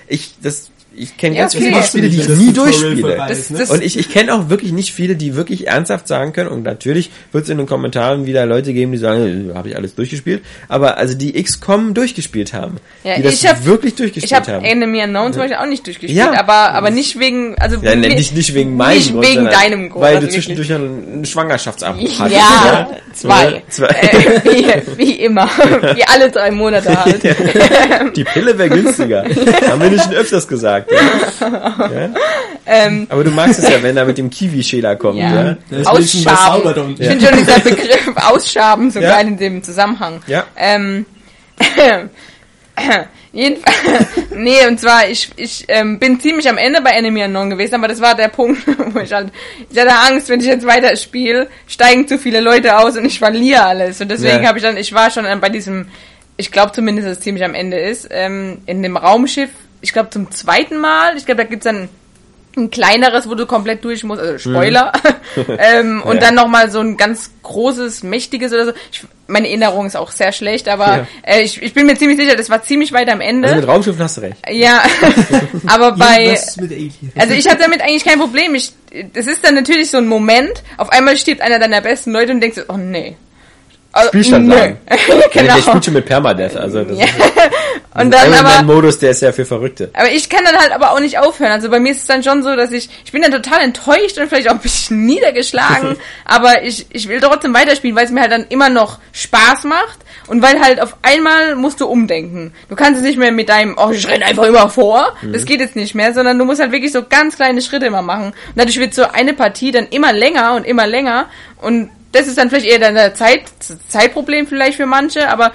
ich, das, ich kenne Ja, ganz okay. viele Spiele, die ich Das nie durchspiele. ist, Das- ne? das- Und ich, ich kenne auch wirklich nicht viele, die wirklich ernsthaft sagen können, und natürlich wird es in den Kommentaren wieder Leute geben, die sagen, äh, habe ich alles durchgespielt, aber also die XCOM durchgespielt haben, Ja, die das ich hab- wirklich ich durchgespielt habe haben. Enemy Unknown zum Beispiel auch nicht durchgespielt, Ja. aber, aber nicht wegen, also Ja, nicht, nicht wegen meinem nicht Grund, wegen deinem Grund. Weil also du zwischendurch einen Schwangerschaftsabbruch *laughs* hattest. Ja, zwei. Zwei. Äh, wie, wie immer. *laughs* wie alle drei Monate halt. *laughs* Die Pille wäre günstiger. Haben wir nicht schon öfters gesagt. Ja? Ja? Ähm, Aber du magst es ja, wenn er mit dem Kiwi-Schäler kommt. Ja. Ja? Ausschaben. Ich finde schon dieser Begriff Ausschaben so Ja. geil in dem Zusammenhang. Ja. Ähm, *clears throat* jedenfalls, *laughs* nee, und zwar, ich, ich ähm, bin ziemlich am Ende bei Enemy Unknown gewesen, aber das war der *laughs* Punkt, wo ich halt, ich hatte Angst, wenn ich jetzt weiter spiele, steigen zu viele Leute aus und ich verliere alles. Und deswegen Ja. habe ich dann, ich war schon bei diesem, ich glaube zumindest, dass es ziemlich am Ende ist, ähm, in dem Raumschiff, ich glaube zum zweiten Mal, ich glaube, da gibt's dann ein kleineres, wo du komplett durch musst, also Spoiler. *laughs* ähm, und Ja. dann nochmal so ein ganz großes, mächtiges oder so. Ich, meine Erinnerung ist auch sehr schlecht, aber Ja. äh, ich, ich bin mir ziemlich sicher, das war ziemlich weit am Ende. Also mit Raumschiffen hast du recht. ja, *laughs* aber bei... Also ich hatte damit eigentlich kein Problem. Ich, das ist dann natürlich so ein Moment, auf einmal stirbt einer deiner besten Leute und denkst so, oh nee. Also, Spielstand sagen. *laughs* genau. Der spielt schon mit Permadeath, also das Ja. ist Und dann Iron aber... Modus, der ist ja für Verrückte. Aber ich kann dann halt aber auch nicht aufhören. Also bei mir ist es dann schon so, dass ich, ich bin dann total enttäuscht und vielleicht auch ein bisschen *laughs* niedergeschlagen, *laughs* aber ich, ich will trotzdem weiterspielen, weil es mir halt dann immer noch Spaß macht und weil halt auf einmal musst du umdenken. Du kannst es nicht mehr mit deinem, oh, ich renne einfach immer vor, das geht jetzt nicht mehr, sondern du musst halt wirklich so ganz kleine Schritte immer machen. Und dadurch wird so eine Partie dann immer länger und immer länger und das ist dann vielleicht eher dann ein Zeit, Zeitproblem vielleicht für manche, aber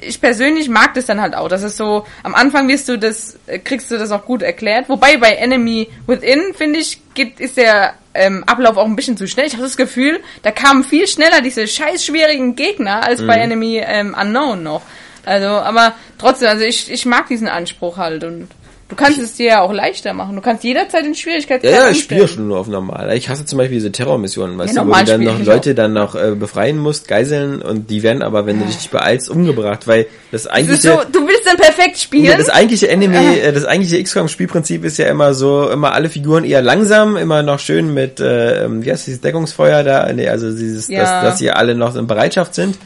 ich persönlich mag das dann halt auch. Das ist so, am Anfang wirst du das, äh, kriegst du das auch gut erklärt. Wobei bei Enemy Within, finde ich, geht, ist der ähm, Ablauf auch ein bisschen zu schnell. Ich habe das Gefühl, da kamen viel schneller diese scheiß schwierigen Gegner als bei Enemy ähm, Unknown noch. Also, aber trotzdem, also ich, ich mag diesen Anspruch halt und du kannst es dir ja auch leichter machen. Du kannst jederzeit den Schwierigkeitsgrad Ja, ja, ich spiele schon nur auf normal. Ich hasse zum Beispiel diese Terrormissionen, weißt Ja, du, wo du dann noch Leute dann noch äh, befreien musst, geiseln und die werden aber, wenn du dich nicht beeilst, umgebracht, weil das eigentliche, so, du willst dann perfekt spielen. ja, das eigentliche Enemy, äh, das eigentliche XCOM-Spielprinzip ist ja immer so, immer alle Figuren eher langsam, immer noch schön mit, äh, ähm, wie heißt dieses Deckungsfeuer da, nee, also dieses, Ja. dass, dass sie alle noch in Bereitschaft sind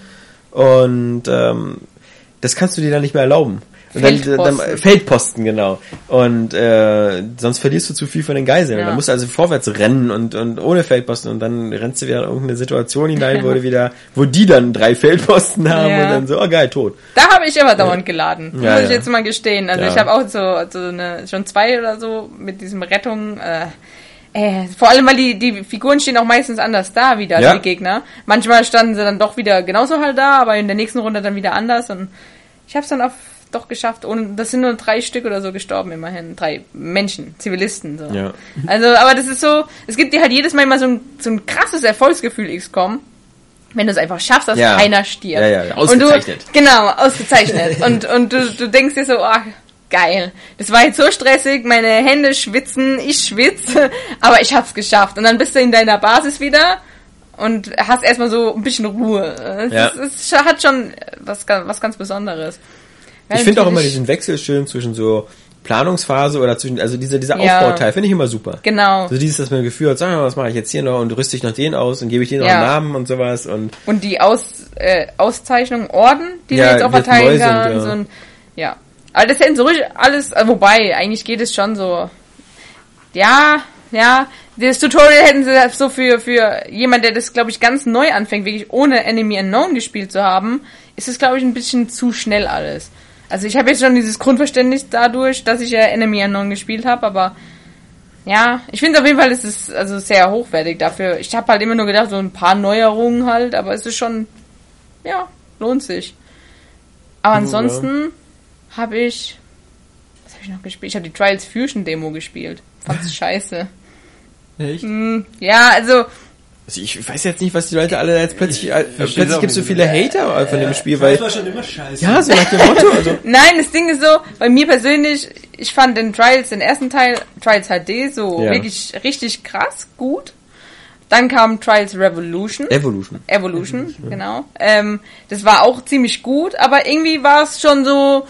und ähm, das kannst du dir dann nicht mehr erlauben. Und dann, dann Feldposten. Feldposten, genau. Und äh, sonst verlierst du zu viel von den Geiseln. Ja. Dann musst du also vorwärts rennen und, und ohne Feldposten und dann rennst du wieder in irgendeine Situation hinein, wo du wieder, wo die dann drei Feldposten haben Ja. und dann so, oh geil, tot. Da habe ich immer dauernd geladen. Ja, muss ich jetzt mal gestehen. Also ich habe auch so, so eine, schon zwei oder so mit diesem Rettung. Äh, äh, vor allem, weil die, die Figuren stehen auch meistens anders da wieder, Ja. die Gegner. Manchmal standen sie dann doch wieder genauso halt da, aber in der nächsten Runde dann wieder anders. Und ich habe es dann auch doch geschafft. Und das sind nur drei Stück oder so gestorben immerhin. Drei Menschen, Zivilisten. So. Ja. Also, aber das ist so, es gibt dir halt jedes Mal immer so ein, so ein krasses Erfolgsgefühl, XCOM. Wenn du es einfach schaffst, dass Ja. keiner stirbt. Ja, ja, ausgezeichnet. Und du, genau, ausgezeichnet. *laughs* und, und du, du denkst dir so, ach, geil. Das war jetzt so stressig, meine Hände schwitzen, ich schwitze, *laughs* aber ich hab's geschafft. Und dann bist du in deiner Basis wieder und hast erstmal so ein bisschen Ruhe. Es, Ja. ist, es hat schon was, was ganz Besonderes. Ich finde auch immer diesen Wechsel schön zwischen so Planungsphase oder zwischen, also dieser, dieser Ja. Aufbauteil finde ich immer super. Genau. So dieses, dass man Gefühl hat, sag mal, was mache ich jetzt hier noch und rüste ich noch den aus und gebe ich den noch Ja. einen Namen und sowas und Und die Aus, äh, Auszeichnung, Orden, die Ja, du jetzt auch verteilen neu sind, ja. Und, ja. Aber das hätten so ruhig alles, äh, wobei, eigentlich geht es schon so. Ja, ja. Das Tutorial hätten sie so für, für jemand, der das, glaube ich, ganz neu anfängt, wirklich ohne Enemy Unknown gespielt zu haben, ist es, glaube ich, ein bisschen zu schnell alles. Also ich habe jetzt schon dieses Grundverständnis dadurch, dass ich ja Enemy Unknown gespielt habe, aber ja, ich finde auf jeden Fall, es ist also sehr hochwertig dafür. Ich habe halt immer nur gedacht, so ein paar Neuerungen halt, aber es ist schon, ja, lohnt sich. Aber Ja. ansonsten habe ich, was habe ich noch gespielt? Ich habe die Trials Fusion Demo gespielt. Fand's *laughs* scheiße. Echt? Hm, ja, also, Also ich weiß jetzt nicht, was die Leute alle jetzt plötzlich, äh, plötzlich gibt es so viele Hater von dem Spiel, Das weil, war schon immer scheiße. ja, so nach dem Motto, also, *laughs* nein, das Ding ist so, bei mir persönlich, ich fand den Trials, den ersten Teil, Trials HD, so Ja. wirklich richtig krass, gut. Dann kam Trials Revolution. Evolution. Evolution, genau. Ähm, das war auch ziemlich gut, aber irgendwie war es schon so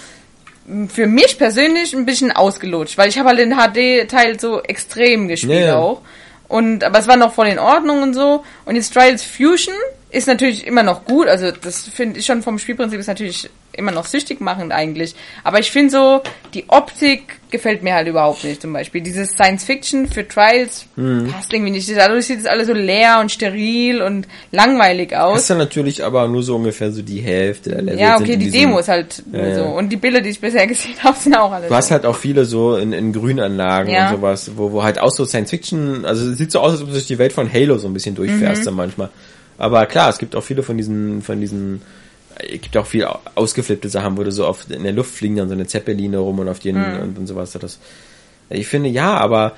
m, für mich persönlich ein bisschen ausgelutscht, weil ich habe halt den HD-Teil so extrem gespielt Ja, ja. auch. Und aber es war noch voll in Ordnung und so. Und jetzt Trials Fusion ist natürlich immer noch gut. Also das finde ich schon vom Spielprinzip ist natürlich immer noch süchtig machend eigentlich. Aber ich finde so, die Optik gefällt mir halt überhaupt nicht zum Beispiel. Dieses Science Fiction für Trials Mhm. passt irgendwie nicht. Dadurch sieht es alles so leer und steril und langweilig Das aus. ist dann natürlich aber nur so ungefähr so die Hälfte der Level. Ja, okay, die diesem- Demo ist halt Ja, ja. so. Und die Bilder, die ich bisher *laughs* gesehen habe, sind auch alle Du hast so. halt auch viele so in, in Grünanlagen Ja. und sowas, wo, wo halt auch so Science Fiction, also es sieht so aus, als ob du durch die Welt von Halo so ein bisschen durchfährst Mhm. dann manchmal. Aber klar, es gibt auch viele von diesen, von diesen, es gibt auch viel ausgeflippte Sachen, wo du so oft in der Luft fliegen dann so eine Zeppeline rum und auf den Mhm. und, und sowas. Das, ich finde ja, aber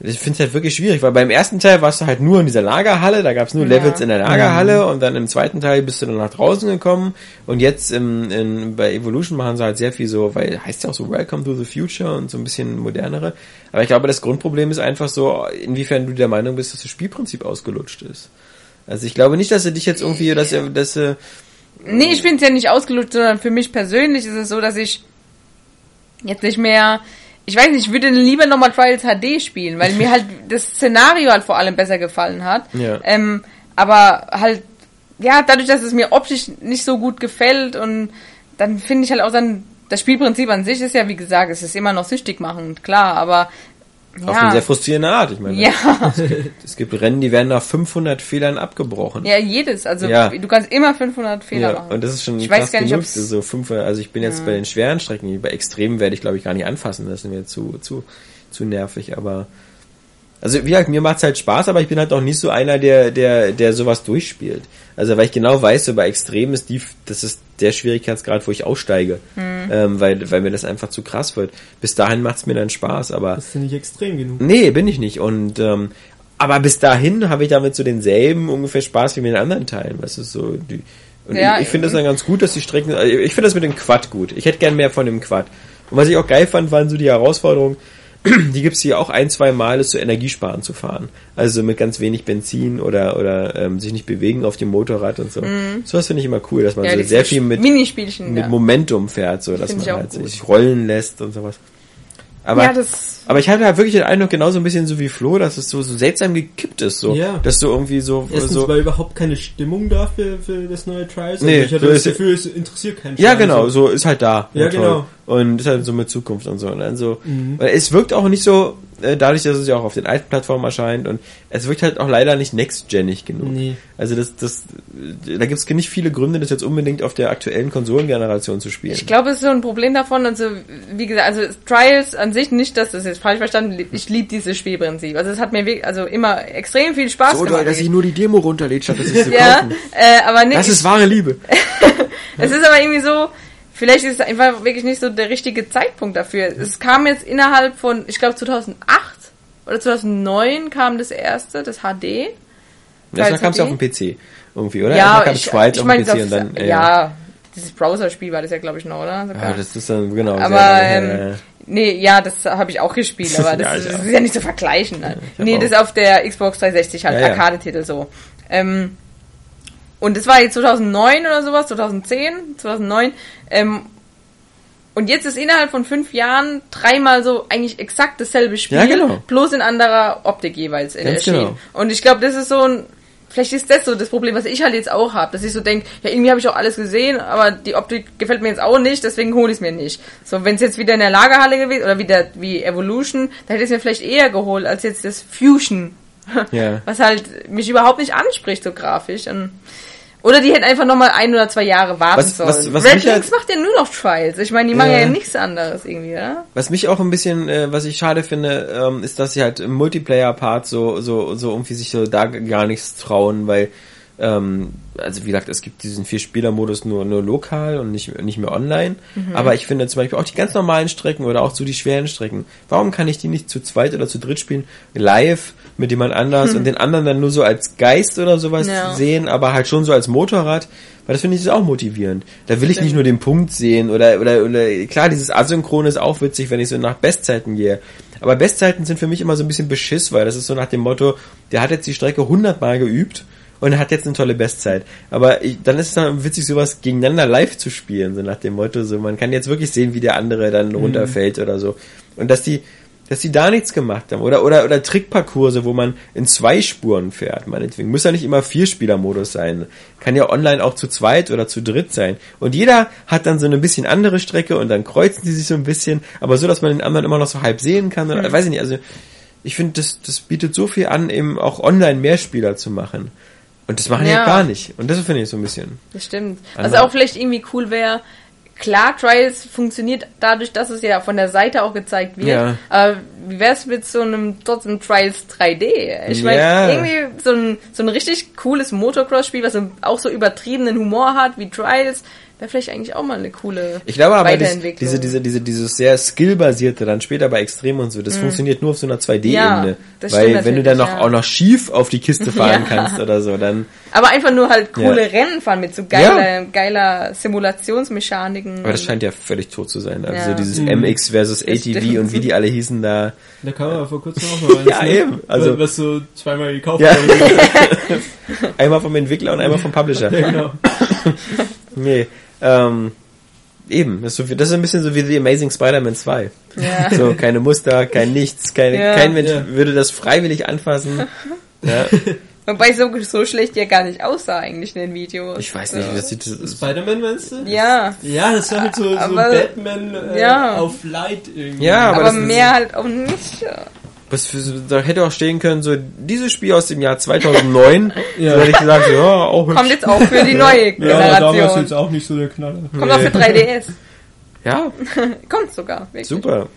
ich finde es halt wirklich schwierig, weil beim ersten Teil warst du halt nur in dieser Lagerhalle, da gab es nur Ja. Levels in der Lagerhalle und dann im zweiten Teil bist du dann nach draußen gekommen und jetzt im, in, bei Evolution machen sie halt sehr viel so, weil heißt ja auch so Welcome to the Future und so ein bisschen modernere. Aber ich glaube, das Grundproblem ist einfach so, inwiefern du der Meinung bist, dass das Spielprinzip ausgelutscht ist. Also ich glaube nicht, dass du dich jetzt irgendwie, dass, er- dass äh, Nee, ich finde es ja nicht ausgelutscht, sondern für mich persönlich ist es so, dass ich jetzt nicht mehr. Ich weiß nicht, ich würde lieber nochmal Trials HD spielen, weil mir halt *laughs* das Szenario halt vor allem besser gefallen hat. Ja. Ähm, aber halt, ja, dadurch, dass es mir optisch nicht so gut gefällt und dann finde ich halt auch dann, das Spielprinzip an sich ist ja, wie gesagt, es ist immer noch süchtig machend, klar, aber auf eine ja, sehr frustrierende Art. Ich meine, ja, es gibt Rennen, die werden nach 500 Fehlern abgebrochen. ja, jedes, also Ja. du kannst immer 500 Fehler Ja, machen. und das ist schon Ich krass weiß gar nicht, genug. so fünf, also ich bin jetzt bei den schweren Strecken, bei Extremen werde ich glaube ich gar nicht anfassen, das ist mir zu, zu, zu nervig, aber also wie gesagt, mir macht's halt Spaß, aber ich bin halt auch nicht so einer, der, der, der sowas durchspielt. Also weil ich genau weiß, so bei Extremen ist die, das ist der Schwierigkeitsgrad, wo ich aussteige, Hm. ähm, weil, weil mir das einfach zu krass wird. Bis dahin macht's mir dann Spaß, aber Das ist ja nicht extrem genug. Nee, bin ich nicht. Und ähm, aber bis dahin habe ich damit so denselben ungefähr Spaß wie mit den anderen Teilen. Was ist so die. Und Ja, ich, ich finde das dann ganz gut, dass die Strecken. also Ich finde das mit dem Quad gut. Ich hätte gern mehr von dem Quad. Und was ich auch geil fand, waren so die Herausforderungen. *clears throat* Die gibt's hier auch ein, zwei Mal, ist so Energiesparen zu fahren. Also mit ganz wenig Benzin oder oder ähm, sich nicht bewegen auf dem Motorrad und so. So was finde ich immer cool, dass man Mhm. ja, so sehr viel mit Minispielchen, mit ja. Momentum fährt, so dass man halt gut. sich rollen lässt und sowas. Aber ja, das aber ich hatte halt wirklich den Eindruck, genauso ein bisschen so wie Flo, dass es so, so seltsam gekippt ist, so. Ja. Dass du irgendwie so, Erstens so war überhaupt keine Stimmung da für, für das neue Trials. Nee, also ich hatte so das ist- Gefühl, es interessiert keinen ja Schwein, genau, so. so ist halt da. Ja, toll. Und das ist halt so mit Zukunft und so. Und dann so, Mhm. weil es wirkt auch nicht so, äh, dadurch, dass es ja auch auf den alten Plattformen erscheint und es wirkt halt auch leider nicht next-genig genug. Nee. Also das, das, da gibt es nicht viele Gründe, das jetzt unbedingt auf der aktuellen Konsolengeneration zu spielen. Ich glaube, es ist so ein Problem davon, also wie gesagt, also Trials an sich nicht, dass das jetzt falsch verstanden, ich liebe dieses Spielprinzip. Also es hat mir wirklich, also immer extrem viel Spaß so gemacht. dass ich nur die Demo runterlädt, statt dass ich sie *laughs* ja, kaufen. äh, aber nicht. Das ist wahre Liebe. *laughs* Es ist aber irgendwie so, vielleicht ist es einfach wirklich nicht so der richtige Zeitpunkt dafür. Es kam jetzt innerhalb von, ich glaube 2008 oder 2009 kam das erste, das HD. Das kam es ja auf dem PC irgendwie, oder? Ja, ich, Trials ich auf meine, dem PC und dann, ja, ja. dieses Browser-Spiel war das ja, glaube ich, noch, oder? Sogar. Ah, das ist dann, genau. aber ähm, ja. nee, ja, das habe ich auch gespielt, aber *laughs* das, Ja, ist, ist ja nicht zu vergleichen. Ich hab nee, das ist auf der Xbox 360 halt Ja, ja. Arcade-Titel so. Ähm, und das war jetzt 2009 oder sowas, 2010, 2009. Ähm, und jetzt ist innerhalb von fünf Jahren dreimal so eigentlich exakt dasselbe Spiel, Ja, genau. bloß in anderer Optik jeweils Ganz erschienen. genau. Und ich glaube, das ist so ein, vielleicht ist das so das Problem, was ich halt jetzt auch habe, dass ich so denke, ja, irgendwie habe ich auch alles gesehen, aber die Optik gefällt mir jetzt auch nicht, deswegen hole ich es mir nicht. So, wenn es jetzt wieder in der Lagerhalle gewesen oder wieder wie Evolution, dann hätte ich es mir vielleicht eher geholt als jetzt das Fusion, *laughs* Ja. was halt mich überhaupt nicht anspricht so grafisch. Und, oder die hätten einfach nochmal ein oder zwei Jahre warten Was- sollen. was- was Red mich halt- Links macht ja nur noch Trials. Ich meine, die machen Ja. ja nichts anderes irgendwie, oder? Was mich auch ein bisschen, äh, was ich schade finde, ähm, ist, dass sie halt im Multiplayer-Part so, so, so irgendwie sich so da gar nichts trauen, weil, ähm, also wie gesagt, es gibt diesen Vier-Spieler-Modus nur, nur lokal und nicht, nicht mehr online. Aber ich finde zum Beispiel auch die ganz normalen Strecken oder auch so die schweren Strecken. Warum kann ich die nicht zu zweit oder zu dritt spielen? Live mit jemand anders und *laughs* den anderen dann nur so als Geist oder sowas Ja. sehen, aber halt schon so als Motorrad, weil das finde ich ist auch motivierend. Da will ich nicht nur den Punkt sehen oder, oder, oder klar, dieses Asynchrone ist auch witzig, wenn ich so nach Bestzeiten gehe. Aber Bestzeiten sind für mich immer so ein bisschen Beschiss, weil das ist so nach dem Motto, der hat jetzt die Strecke hundertmal geübt und hat jetzt eine tolle Bestzeit. Aber ich, dann ist es dann witzig, sowas gegeneinander live zu spielen, so nach dem Motto, so man kann jetzt wirklich sehen, wie der andere dann runterfällt oder so. Und dass die, dass die da nichts gemacht haben. Oder, oder, oder Trickparcourse, wo man in zwei Spuren fährt, meinetwegen. Muss ja nicht immer Vierspieler-Modus sein. Kann ja online auch zu zweit oder zu dritt sein. Und jeder hat dann so eine bisschen andere Strecke und dann kreuzen die sich so ein bisschen, aber so, dass man den anderen immer noch so halb sehen kann. Oder, Weiß ich nicht, also ich finde, das, das bietet so viel an, eben auch online Mehrspieler zu machen. Und das machen die Ja. ja gar nicht. Und das finde ich so ein bisschen. Das stimmt. Was Andere- auch vielleicht irgendwie cool wäre, klar, Trials funktioniert dadurch, dass es ja von der Seite auch gezeigt wird. Ja. Aber wie wär's mit so einem trotzdem Trials 3D? Ich meine, Ja. irgendwie so ein, so ein richtig cooles Motocross-Spiel, was auch so übertriebenen Humor hat wie Trials, wäre vielleicht eigentlich auch mal eine coole Ich glaube aber, Weiterentwicklung. diese, diese, diese, dieses sehr skillbasierte, dann später bei Extrem und so, das funktioniert nur auf so einer 2D-Ebene. Ja, weil stimmt wenn du dann noch, ja. auch noch schief auf die Kiste *laughs* fahren Ja. kannst oder so, dann, Aber einfach nur halt coole Ja. Rennen fahren mit so geiler, geiler Simulationsmechaniken. aber das scheint ja völlig tot zu sein. Also dieses Mhm. MX versus ATV stimmt. und wie die alle hießen da. Da kann man vor kurzem auch *laughs* eins, Ja, ne? eben. Also- was so zweimal gekauft Ja. wurde. *laughs* Einmal vom Entwickler und einmal vom Publisher. ja, genau. Nee, ähm, eben, das ist, so wie, das ist ein bisschen so wie The Amazing Spider-Man 2. Ja. *laughs* So, keine Muster, kein Nichts, keine, Ja. kein Mensch Ja. würde das freiwillig anfassen. *laughs* Ja, Wobei so, so schlecht ja gar nicht aussah eigentlich in den Videos. ich weiß nicht, so. das sieht, Spider-Man meinst du? Ja, Ja, das war halt so, so Aber- Batman äh, Ja. auf Light irgendwie. Ja, aber aber, das ist- mehr halt auch nicht. Was für, da hätte auch stehen können, so, dieses Spiel aus dem Jahr 2009, *laughs* Ja. so hätte ich gesagt, ja, auch hübsch. Kommt jetzt auch für die neue *laughs* Ja, damals Generation. jetzt auch nicht so der Knaller. Kommt auch für 3DS. Ja, *laughs* Kommt sogar. Wirklich. super.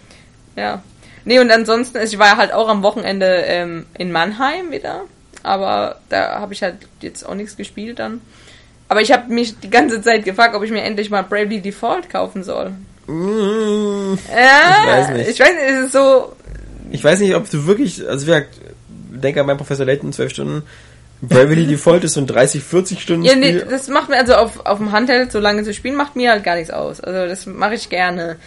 Ja. Nee, und ansonsten, ich war halt auch am Wochenende ähm, in Mannheim wieder. Aber da habe ich halt jetzt auch nichts gespielt dann. Aber ich habe mich die ganze Zeit gefragt, ob ich mir endlich mal Bravely Default kaufen soll. Mm, Ja, weiß nicht. Ich weiß nicht, es ist so. Ich weiß nicht, ob du wirklich, also wie gesagt, denk an meinen Professor Layton, 12 Stunden, Bravely Default ist so ein 30, 40 Stunden Ja, nee, Spiel. das macht mir, also auf, auf dem Handheld so lange zu spielen, macht mir halt gar nichts aus. Also das mache ich gerne.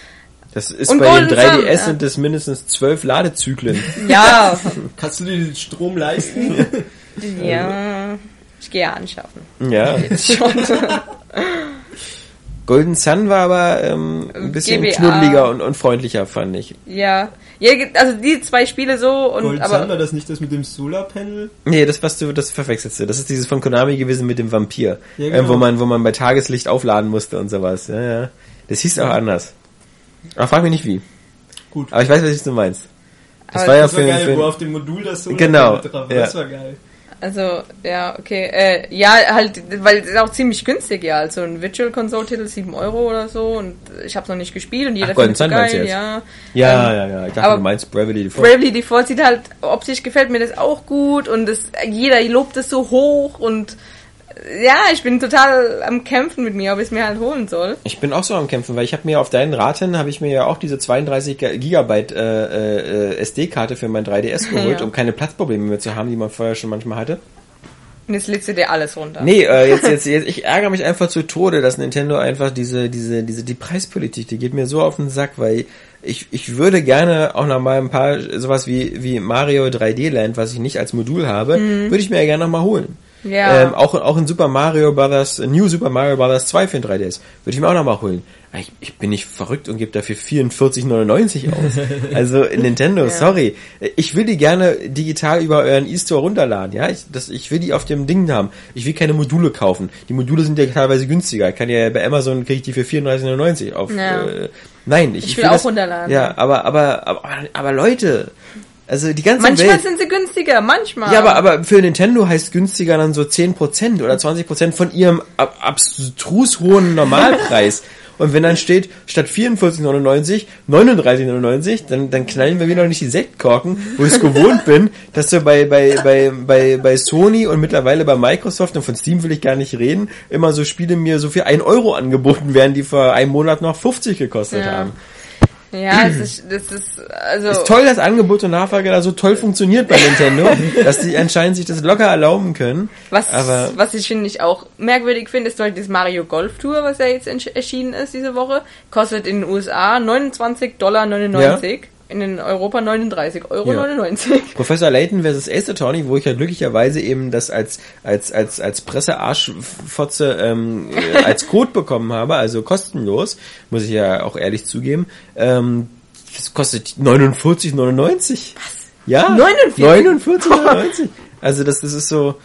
Das ist Und bei den Golden 3DS Sun, sind das mindestens 12 Ladezyklen. Ja, *laughs* Kannst du dir den Strom leisten? ja. Ich gehe ja anschaffen. ja. Schon. *laughs* Golden Sun war aber ähm, ein bisschen GBA. knuddeliger und, und freundlicher, fand ich. ja. Ja, also die zwei Spiele so und Golden aber Sun war das nicht das mit dem Solarpanel? Nee, das was du, das verwechselst du. Das ist dieses von Konami gewesen mit dem Vampir, Ja, äh, genau. wo man, wo man bei Tageslicht aufladen musste und sowas. Ja, ja. Das hieß auch anders. Aber frag mich nicht wie. Gut. Aber ich weiß, was du meinst. Das Aber war ja das war für, geil, für wo auf dem Modul das so Genau, drauf. ja. Das war geil. Also, ja, okay. Äh, ja, halt, weil es ist auch ziemlich günstig, ja. Also ein Virtual Console Titel 7 Euro oder so und ich habe noch nicht gespielt und jeder Ach, findet du geil, ja. ja, Ähm, ja, ja. Ich dachte, aber du meinst Bravely Default. Bravely Default sieht halt, optisch gefällt mir das auch gut und das, jeder lobt es so hoch und ja, ich bin total am Kämpfen mit mir, ob ich es mir halt holen soll. Ich bin auch so am Kämpfen, weil ich habe mir auf deinen Rat hin, habe ich mir ja auch diese 32 Gigabyte äh, äh, SD-Karte für mein 3DS *laughs* geholt, Ja. um keine Platzprobleme mehr zu haben, die man vorher schon manchmal hatte. Und jetzt lädst du dir alles runter. Nee, äh, jetzt, jetzt, *laughs* jetzt, ich ärgere mich einfach zu Tode, dass Nintendo einfach diese, diese, diese, die Preispolitik, die geht mir so auf den Sack, weil ich, ich würde gerne auch noch mal ein paar, sowas wie, wie Mario 3D Land, was ich nicht als Modul habe, würde ich mir ja gerne noch mal holen. Ja. Ähm, auch, auch in Super Mario Brothers, New Super Mario Brothers 2 für den 3DS, würde ich mir auch noch mal holen. Ich, ich bin nicht verrückt und gebe dafür 44,99 aus. *laughs* Also Nintendo, sorry. Ich will die gerne digital über euren E-Store runterladen, ja. Ich, das, ich will die auf dem Ding haben. Ich will keine Module kaufen. Die Module sind ja teilweise günstiger. Ich kann ja bei Amazon kriege ich die für 34,99 auf. Ja. Äh, nein, ich, Ich will auch das, runterladen. Ja, aber, aber, aber, aber Leute, also die ganze manchmal Welt. sind sie günstiger, manchmal. Ja, aber, aber für Nintendo heißt günstiger dann so 10% oder 20% von ihrem ab abstrus hohen Normalpreis. *laughs* Und wenn dann steht, statt 44,99, 39,99, dann, dann knallen wir wieder noch nicht die Sektkorken, wo ich es gewohnt bin, *laughs* dass wir bei, bei, bei, bei, bei Sony und mittlerweile bei Microsoft, und von Steam will ich gar nicht reden, immer so Spiele mir so für 1 Euro angeboten werden, die vor einem Monat noch 50 gekostet Ja. haben. Ja, es ist, das ist, also. Ist toll, dass Angebot und Nachfrage da so toll funktioniert bei Nintendo, *laughs* dass die anscheinend sich das locker erlauben können. Was, aber was ich finde ich auch merkwürdig finde, ist zum Beispiel das Mario Golf Tour, was ja jetzt erschienen ist diese Woche. Kostet in den USA 29,99 Dollar. In den Europa 39,99 Euro. Ja. *laughs* Professor Layton versus Ace Attorney, wo ich ja glücklicherweise eben das als als als als Pressearschfotze ähm, äh, als Code bekommen habe, also kostenlos, muss ich ja auch ehrlich zugeben. Ähm, das kostet 49,99. Was? Ja. 49? 49,99. *laughs* Also das, das ist so.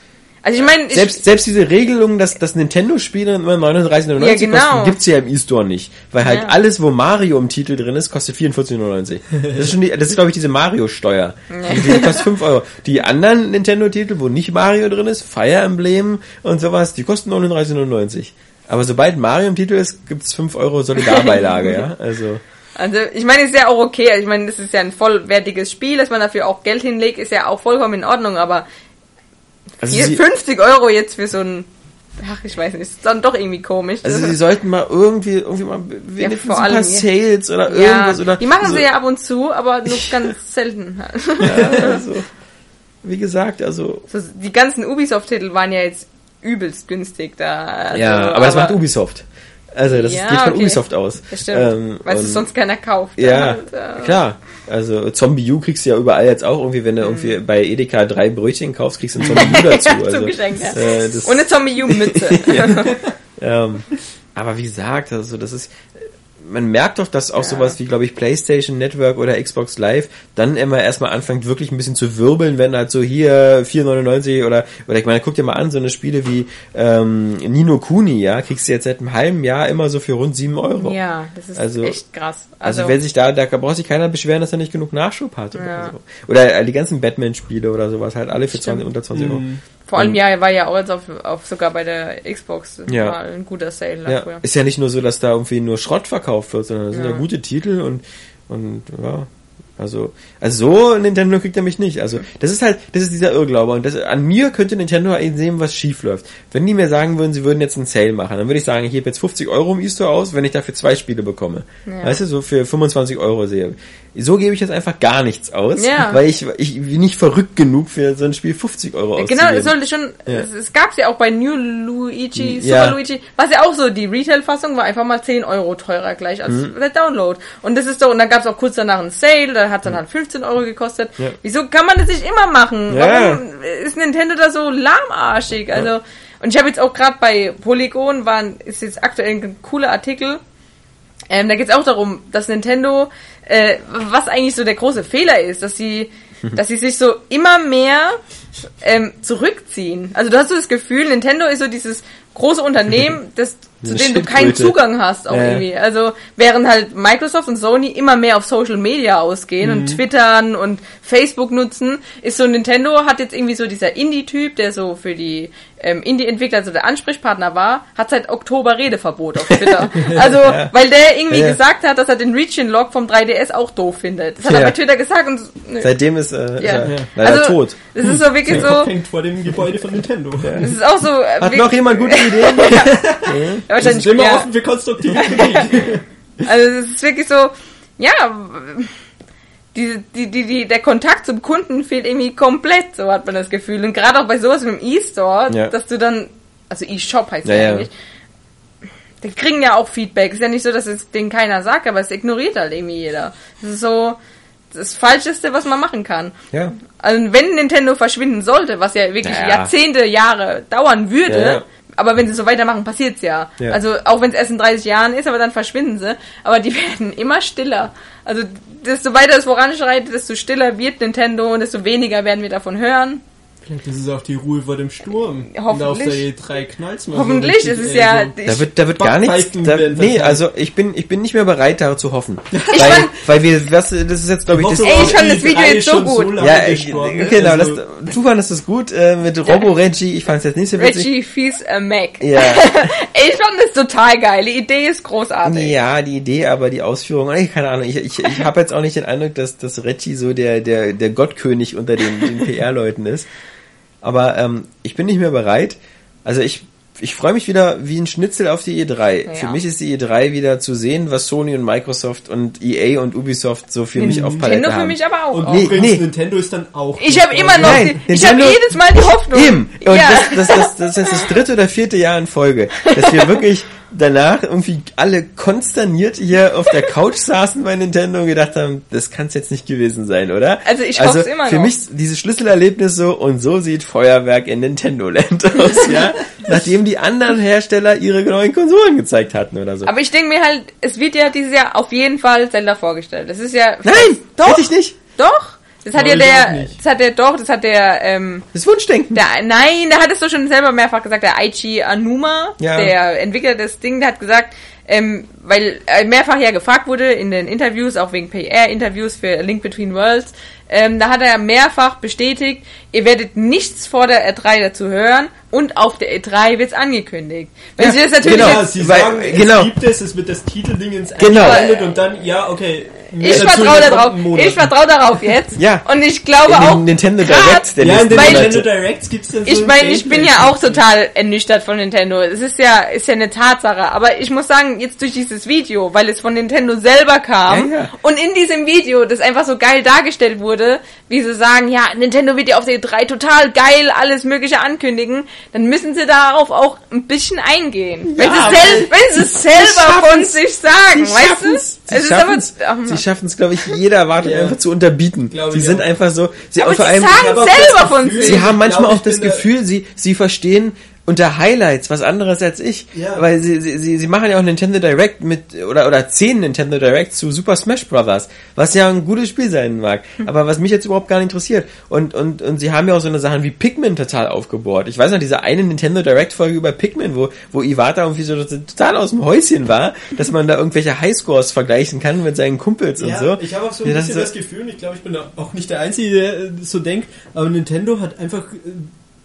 Also ich meine, Selbst, selbst diese Regelung, dass, dass Nintendo-Spiele immer 39,99 Ja, genau. kosten, gibt's ja im E-Store nicht. Weil halt Ja. alles, wo Mario im Titel drin ist, kostet 44,99. Das ist schon die, das ist glaube ich diese Mario-Steuer. Die, die kostet 5 Euro. Die anderen Nintendo-Titel, wo nicht Mario drin ist, Fire Emblem und sowas, die kosten 39,99. Aber sobald Mario im Titel ist, gibt's 5 Euro Solidarbeilage, ja. Also, Also ich meine, ist ja auch okay. Also ich meine, das ist ja ein vollwertiges Spiel, dass man dafür auch Geld hinlegt, ist ja auch vollkommen in Ordnung, aber also hier sie, 50 Euro jetzt für so ein, ach ich weiß nicht, ist dann doch irgendwie komisch. also sie *laughs* sollten mal irgendwie, irgendwie mal wenigstens vor ein paar allem, ja. Sales oder ja, irgendwas oder die machen so. sie ja ab und zu, aber nur ganz selten. *laughs* Ja, also, wie gesagt, also So, die ganzen Ubisoft-Titel waren ja jetzt übelst günstig da. Also, ja, aber das macht Ubisoft. Also das Ja, geht von okay. Ubisoft aus. Das stimmt, Ähm, weil es und- sonst keiner kauft. Ja, Halt, äh, klar. Also Zombie U kriegst du ja überall jetzt auch irgendwie, wenn du irgendwie bei Edeka drei Brötchen kaufst, kriegst du ein *laughs* Zombie U dazu. Also, Zugeschenkt, ja. äh, das, Und eine Zombie-Mütze. *laughs* *laughs* ähm, aber wie gesagt, also das ist, man merkt doch, dass auch sowas wie, glaube ich, PlayStation Network oder Xbox Live dann immer erstmal anfängt, wirklich ein bisschen zu wirbeln, wenn halt so hier 4,99 oder, oder ich meine, guck dir mal an, so eine Spiele wie ähm, Nino Kuni, ja, kriegst du jetzt seit einem halben Jahr immer so für rund 7 Euro. ja, das ist Also- echt krass. Also, Also, wenn sich da, da braucht sich keiner beschweren, dass er nicht genug Nachschub hat oder Ja. so. Oder äh, die ganzen Batman-Spiele oder sowas, halt alle für 20, unter 20 Euro. Mhm. Vor allem und- ja, war ja auch jetzt auf, auf sogar bei der Xbox Ja. mal ein guter Sale Ja, ist ja nicht nur so, dass da irgendwie nur Schrott verkauft wird, sondern das sind ja Ja. gute Titel und, und ja. Also, also so Nintendo kriegt er mich nicht. Also, das ist halt, das ist dieser Irrglaube. Und das, an mir könnte Nintendo eben sehen, was schief läuft. Wenn die mir sagen würden, sie würden jetzt einen Sale machen, dann würde ich sagen, ich gebe jetzt 50 Euro im E-Store aus, wenn ich dafür zwei Spiele bekomme. Ja. Weißt du, so für 25 Euro sehe. So gebe ich jetzt einfach gar nichts aus, Ja. weil ich, ich bin nicht verrückt genug für so ein Spiel 50 Euro Ja, auszugeben. Genau, es sollte schon, Ja. es, es gab's ja auch bei New Luigi. Super Luigi, was ja auch so, die Retail-Fassung war einfach mal 10 Euro teurer gleich als Mhm. der Download. Und das ist doch, und dann gab's auch kurz danach einen Sale, hat dann halt 15 Euro gekostet. Ja. Wieso kann man das nicht immer machen? Ja. Warum ist Nintendo da so lahmarschig? Also, und ich habe jetzt auch gerade bei Polygon, war, ein- ist jetzt aktuell ein cooler Artikel, ähm, da geht es auch darum, dass Nintendo, äh, was eigentlich so der große Fehler ist, dass sie, *laughs* dass sie sich so immer mehr ähm, zurückziehen. Also du hast so das Gefühl, Nintendo ist so dieses große Unternehmen, *laughs* das, zu denen du keinen. Zugang hast auch Ja. irgendwie. Also während halt Microsoft und Sony immer mehr auf Social Media ausgehen Mhm. und Twittern und Facebook nutzen, ist so Nintendo hat jetzt irgendwie so dieser Indie-Typ, der so für die ähm, Indie-Entwickler so der Ansprechpartner war, hat seit Oktober Redeverbot auf Twitter. *laughs* also, weil der irgendwie Ja. gesagt hat, dass er den Region-Log vom 3DS auch doof findet. Das hat er Ja. bei Twitter gesagt und nö. Seitdem ist, äh, ist Ja. er Ja. leider Also, tot. Das ist so wirklich Der Kopf so, hängt vor dem Gebäude von Nintendo. das ist auch so, äh, Hat wirklich- noch jemand gute *laughs* Ideen? Wir sind immer ja. offen für konstruktive *laughs* Kritik. Also es ist wirklich so, ja, die, die, die, die, der Kontakt zum Kunden fehlt irgendwie komplett, so hat man das Gefühl. Und gerade auch bei sowas wie dem E-Store, Ja. dass du dann, also E-Shop heißt Ja, ja, ja. eigentlich, die kriegen ja auch Feedback. Ist ja nicht so, dass es denen keiner sagt, aber es ignoriert halt irgendwie jeder. Das ist so das Falscheste, was man machen kann. Ja. Also wenn Nintendo verschwinden sollte, was ja wirklich Ja. Jahrzehnte, Jahre dauern würde, Ja, ja. Aber wenn sie so weitermachen, passiert's ja. Ja. Also auch wenn es erst in 30 Jahren ist, aber dann verschwinden sie. Aber die *laughs* werden immer stiller. Also desto weiter es voranschreitet, desto stiller wird Nintendo und desto weniger werden wir davon hören. Vielleicht ist es auch die Ruhe vor dem Sturm. Hoffentlich. Und auf der E3 knallt's mal so Hoffentlich, es ist ey, ja- so. Da wird, da wird gar nichts. Da, nee, also ich bin, ich bin nicht mehr bereit, darauf zu hoffen. *laughs* weil, fand- weil wir, was, das ist jetzt glaube ich das. Ey, ich fand das Video E3 jetzt so gut. lange ja, äh, gestorben, genau. also- Das, du fandest das gut äh, mit Robo Reggie. Ich fand es jetzt nicht so witzig. Reggie Fees a Mac. Ja. *laughs* Ich fand das total geil. Die Idee ist großartig. Ja, die Idee, aber die Ausführung, ey, keine Ahnung. Ich, ich, ich habe jetzt auch nicht den Eindruck, dass, dass Reggie so der, der, der Gottkönig unter den, den PR-Leuten ist. Aber ähm, ich bin nicht mehr bereit. Also ich, ich freue mich wieder wie ein Schnitzel auf die E3. Ja. Für mich ist die E3 wieder zu sehen, was Sony und Microsoft und EA und Ubisoft so für mich auf Palette Nintendo für haben. mich aber auch. Und Nee, übrigens, nee. Nintendo ist dann auch. Ich habe immer noch, Nein, die, ich habe Nintendo- jedes Mal die Hoffnung. Eben. Und ja. das, das, das, das ist das dritte oder vierte Jahr in Folge, dass wir wirklich *laughs* danach irgendwie alle konsterniert hier auf der Couch *laughs* saßen bei Nintendo und gedacht haben, das kann es jetzt nicht gewesen sein, oder? Also ich hoff's immer für noch. mich dieses Schlüsselerlebnis so und so sieht Feuerwerk in Nintendo Land *laughs* aus, ja? Nachdem die anderen Hersteller ihre neuen Konsolen gezeigt hatten oder so. Aber ich denke mir halt, es wird ja dieses Jahr auf jeden Fall Zelda vorgestellt. Das ist ja. Nein, doch, hätte ich nicht. doch. Das hat ja der, das hat der doch, das hat der, ähm, Das Wunschdenken. der, nein, der hat es doch schon selber mehrfach gesagt, der Aichi Anuma, Ja. der Entwickler des Ding, der hat gesagt, ähm, weil äh, mehrfach ja gefragt wurde in den Interviews, auch wegen PR-Interviews für A Link Between Worlds, ähm, da hat er mehrfach bestätigt, ihr werdet nichts vor der E3 dazu hören und auf der E3 wird's angekündigt. Wenn Ja, Sie das natürlich genau. Ja, jetzt sie Weil- sagen, genau. es gibt es, es wird das Titeldingens Genau. eingeblendet und dann, ja, okay. Ich vertraue darauf. Ich vertraue darauf jetzt. Ja. Und ich glaube in auch. den Nintendo grad- Direct der Ja, in nächsten den Weil- Nintendo. Directs gibt's dann so Ich meine, ich bin ja auch total ernüchtert von Nintendo. Es ist ja, ist ja eine Tatsache. Aber ich muss sagen, jetzt durch dieses Video, weil es von Nintendo selber kam Ja, ja. und in diesem Video das einfach so geil dargestellt wurde, wie sie sagen, ja, Nintendo wird ja auf der E3 total geil alles Mögliche ankündigen, dann müssen sie darauf auch ein bisschen eingehen. wenn, aber sie sel wenn sie es selber von sich sagen, Sie weißt du? Es ist aber, ach, Mann. sie schaffen's, glaube ich, jeder Erwartung Ja. einfach zu unterbieten. Glaub Sie sind auch. einfach so, sie aber vor sie allem, sagen selber von sich. sie haben manchmal glaub, auch das Gefühl, sie, sie verstehen unter Highlights was anderes als ich. Ja. Weil sie, sie, sie, sie machen ja auch Nintendo Direct mit, oder, oder zehn Nintendo Direct zu Super Smash Bros., was ja ein gutes Spiel sein mag. Hm. Aber was mich jetzt überhaupt gar nicht interessiert. Und, und, und sie haben ja auch so eine Sachen wie Pikmin total aufgebohrt. Ich weiß noch, diese eine Nintendo Direct Folge über Pikmin, wo, wo Iwata irgendwie so total aus dem Häuschen war, *laughs* dass man da irgendwelche Highscores vergleichen kann mit seinen Kumpels und Ja, so. ich habe auch so ein Ja, das bisschen ist das Gefühl, und ich glaube, ich bin auch nicht der Einzige, der so denkt, aber Nintendo hat einfach äh,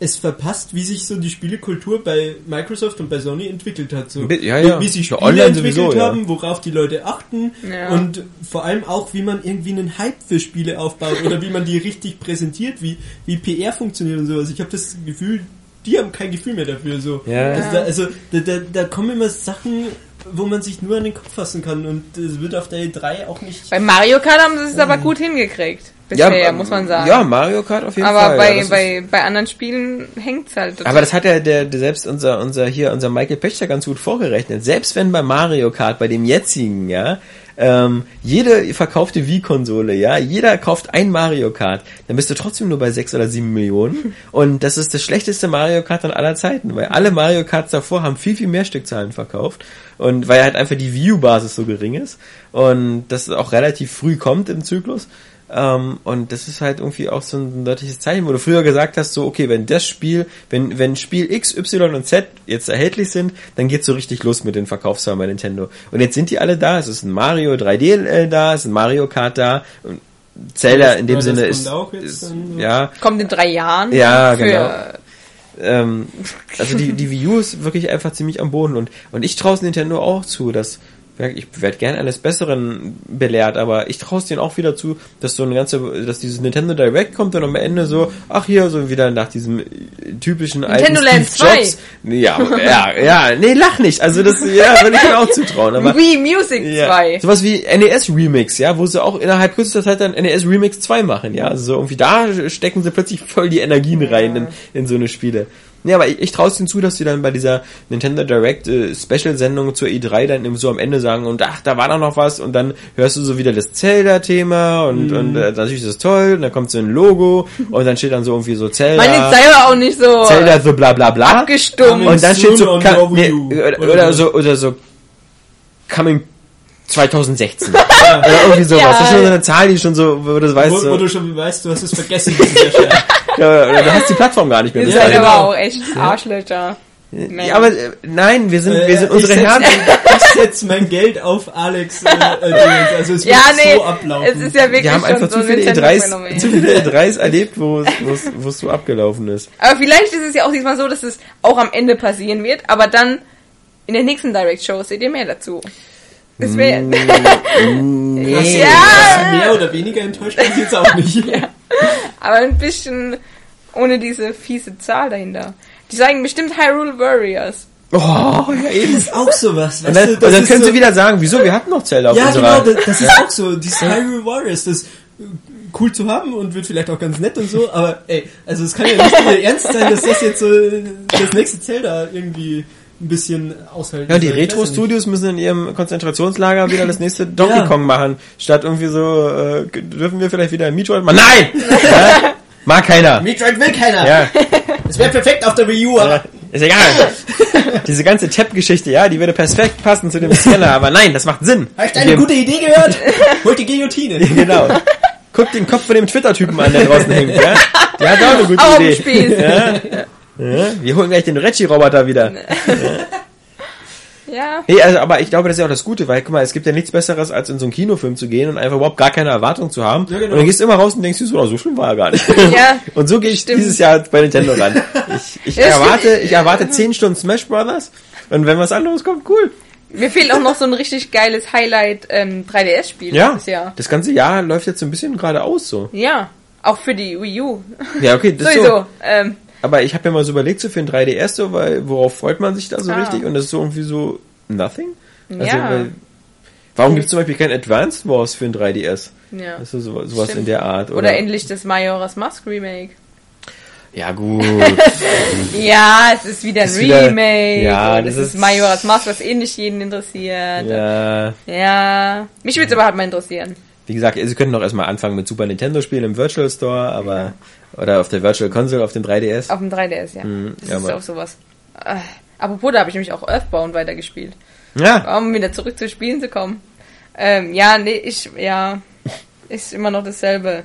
es verpasst, wie sich so die Spielekultur bei Microsoft und bei Sony entwickelt hat. So. Ja, ja. Wie, Ja, Spiele online entwickelt sowieso, ja. haben, worauf die Leute achten Ja. und vor allem auch, wie man irgendwie einen Hype für Spiele aufbaut oder wie man die richtig präsentiert, wie, wie PR funktioniert und sowas. Ich habe das Gefühl, die haben kein Gefühl mehr dafür. So. Ja. Also, da, also da, da, da kommen immer Sachen, wo man sich nur an den Kopf fassen kann und es wird auf der E3 auch nicht... Bei Mario Kart haben sie es aber gut hingekriegt. Bisher, ähm, muss man sagen. Ja, Mario Kart auf jeden aber Fall. ja, bei, ist- bei, bei anderen Spielen hängt's halt. total. Aber das hat ja der, der selbst unser, unser hier, unser Michael Pechter ganz gut vorgerechnet. Selbst wenn bei Mario Kart, bei dem jetzigen, ja, ähm, jede verkaufte Wii-Konsole, ja, jeder kauft ein Mario Kart, dann bist du trotzdem nur bei sechs oder sieben Millionen. *laughs* Und das ist das schlechteste Mario Kart an aller Zeiten, weil alle Mario Karts davor haben viel, viel mehr Stückzahlen verkauft. Und weil halt einfach die Wii U-Basis so gering ist und das auch relativ früh kommt im Zyklus. Ähm, und das ist halt irgendwie auch so ein deutliches Zeichen, wo du früher gesagt hast, so, okay, wenn das Spiel, wenn, wenn Spiel X, Y und Z jetzt erhältlich sind, dann geht's so richtig los mit den Verkaufszahlen bei Nintendo. Und jetzt sind die alle da, es ist ein Mario 3D äh, da, es ist ein Mario Kart da, und Zelda in dem Sinne kommt ist, auch jetzt ist ja, Kommt in drei Jahren. Ja, für, genau. *laughs* ähm, also die, die Wii U ist wirklich einfach ziemlich am Boden und, und ich traue Nintendo auch zu, dass ich werde gern eines Besseren belehrt, aber ich traue es denen auch wieder zu, dass so eine ganze, dass dieses Nintendo Direct kommt und am Ende so, ach hier, so wieder nach diesem äh, typischen Nintendo alten Land Steve Jobs. Ja, ja, ja, nee, lach nicht. Also das, ja, würde ich mir auch zutrauen. Aber Wii Music ja, 2. sowas wie NES Remix, ja, wo sie auch innerhalb kürzester Zeit dann NES Remix 2 machen, ja. Also so irgendwie da stecken sie plötzlich voll die Energien rein in, in so eine Spiele. Ja, aber ich, ich traue es ihnen zu, dass sie dann bei dieser Nintendo Direct äh, Special-Sendung zur E3 dann eben so am Ende sagen und ach, da war doch noch was und dann hörst du so wieder das Zelda-Thema und, Mhm. und äh, natürlich ist das toll und dann kommt so ein Logo *laughs* und dann steht dann so irgendwie so Zelda. Meine jetzt sei aber auch nicht so Zelda so bla bla bla. abgestumpft. Und dann steht so, Soon on ka- your Wii nee, oder, Oder so, oder so, coming 2016. *laughs* oder irgendwie sowas. Ja. Das ist schon so eine Zahl, die schon so, wo du das weißt, Wo, wo so, du schon weißt, du hast es vergessen. *laughs* ja ja, du hast die Plattform gar nicht mehr. Ihr Ja, seid genau. aber auch echt Arschlöcher. ja, aber äh, nein, wir sind, wir Äh, sind ich unsere setz- Herzen. *laughs* Ich setze mein Geld auf Alex. Äh, äh, also es wird Ja, nee, so ablaufen. es ist ja wirklich Wir haben einfach so zu viele ein E3s, Nintendo-Phänomen. zu viele *laughs* E3s erlebt, wo es, wo es, wo es so abgelaufen ist. Aber vielleicht ist es ja auch diesmal so, dass es auch am Ende passieren wird, aber dann in der nächsten Direct Show seht ihr mehr dazu. Das wäre Mm, *laughs* Nee. Ja. Mehr oder weniger enttäuscht bin ich jetzt auch nicht. Aber ein bisschen ohne diese fiese Zahl dahinter. Die sagen bestimmt Hyrule Warriors. Oh, ja eben. Das ist auch sowas. Und weißt dann, du, und dann ist können so, sie wieder sagen, wieso, wir hatten noch Zelda auf Ja, unserer... genau, das, das ist auch so. Dieses Hyrule Warriors, das äh, cool zu haben und wird vielleicht auch ganz nett und so, aber ey, also es kann ja nicht *laughs* ernst sein, dass das jetzt so das nächste Zelda irgendwie ein bisschen aushalten Ja, die. Ich ja. Retro-Studios müssen in ihrem Konzentrationslager wieder das nächste Donkey *laughs* Ja. Kong machen. Statt irgendwie so, äh, dürfen wir vielleicht wieder ein Metroid machen? Nein! *laughs* ja? Mag keiner. Metroid will keiner. Ja, Es wäre perfekt auf der Wii U, aber ja, ist egal. *laughs* Diese ganze Tap-Geschichte, ja, die würde perfekt passen zu dem Scanner, aber nein, das macht Sinn. hast du eine Wir- gute Idee gehört? Holt die Guillotine. Genau. Guck den Kopf von dem Twitter-Typen an, der draußen hängt, ja? Der hat auch eine gute Idee. Spieß. Ja? Ja? Wir holen gleich den Reggie-Roboter wieder. Ja. Nee, also, aber ich glaube, das ist ja auch das Gute, weil, guck mal, es gibt ja nichts Besseres, als in so einen Kinofilm zu gehen und einfach überhaupt gar keine Erwartung zu haben. Ja, genau. Und dann gehst du immer raus und denkst, du, so, so schlimm war er gar nicht. Ja, *laughs* und so gehe ich stimmt. dieses Jahr bei Nintendo ran. *laughs* Ich, ich Ja, erwarte, ich erwarte 10 Stunden Smash Brothers und wenn was anderes kommt, cool. Mir fehlt auch noch so ein richtig geiles Highlight ähm, 3DS-Spiel Ja, dieses Jahr. das ganze Jahr läuft jetzt so ein bisschen geradeaus so. Ja, auch für die Wii U. Ja, okay, das ist Sowieso. so. Ähm, Aber ich habe mir mal so überlegt, so für ein 3DS so, weil worauf freut man sich da so Ah. richtig? Und das ist so irgendwie so nothing. Also, Ja. weil, warum gibt es zum Beispiel kein Advanced Wars für ein 3DS? ja. Das ist so, sowas Stimmt. in der Art. Oder, Oder endlich das Majora's Mask Remake. Ja, gut. *laughs* Ja, es ist wieder ein Ist wieder- Remake. ja, das ist ist- Majora's Mask, was eh nicht jeden interessiert. ja. Ja. Mich würde es aber halt mal interessieren. Wie gesagt, Sie könnten doch erstmal anfangen mit Super Nintendo Spielen im Virtual Store, aber, oder auf der Virtual Console auf dem 3DS. Auf dem 3DS, ja. Mhm, das ja, ist auch sowas. Äh, apropos, da habe ich nämlich auch Earthbound weitergespielt. Ja. Um wieder zurück zu Spielen zu kommen. Ähm, ja, nee, ich, ja, ist immer noch dasselbe.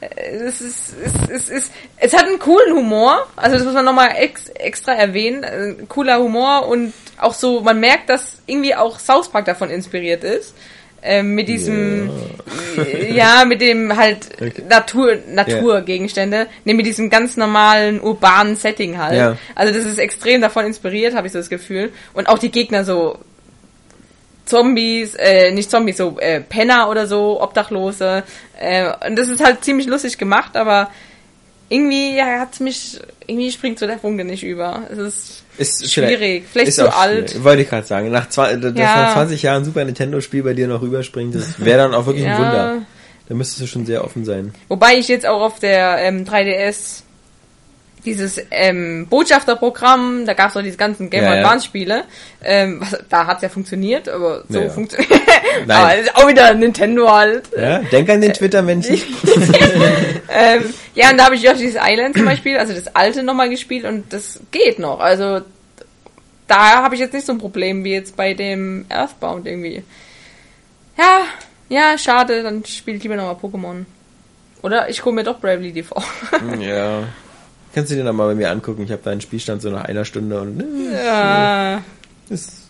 Äh, Es ist, es ist, es ist, es hat einen coolen Humor, also das muss man nochmal ex, extra erwähnen, Äh, cooler Humor und auch so, man merkt, dass irgendwie auch South Park davon inspiriert ist. Ähm, mit diesem, ja. mit dem halt Okay. Natur, Naturgegenstände, nee, mit diesem ganz normalen urbanen Setting halt. Ja. Also das ist extrem davon inspiriert, habe ich so das Gefühl. Und auch die Gegner so Zombies, äh, nicht Zombies, so äh, Penner oder so, Obdachlose. Äh, und das ist halt ziemlich lustig gemacht, aber irgendwie ja, hat's mich, irgendwie springt so der Funke nicht über. Es ist Ist schwierig, vielleicht ist zu alt. schwierig. Wollte ich gerade sagen. Nach, zwei, dass Ja. nach 20 Jahren Super Nintendo Spiel bei dir noch rüberspringt, das wäre dann auch wirklich ein Ja. Wunder. Da müsstest du schon sehr offen sein. Wobei ich jetzt auch auf der ähm, 3DS dieses ähm, Botschafterprogramm, da gab's doch diese ganzen Game Ja. Advance Spiele, ähm, was, da hat's ja funktioniert, aber so Ja, funktioniert. *laughs* Nein. aber ist auch wieder Nintendo halt. Ja? Denk an den Twitter-Menschen. *laughs* ähm, ja, und da habe ich Yoshi's Island zum Beispiel, also das alte nochmal gespielt und das geht noch. Also da habe ich jetzt nicht so ein Problem wie jetzt bei dem Earthbound irgendwie. Ja, Ja, schade, dann spiele ich lieber nochmal Pokémon. Oder ich hole mir doch Bravely Default. *laughs* Ja. Kannst du dir noch mal bei mir angucken? Ich habe da einen Spielstand so nach einer Stunde und äh, ja. ist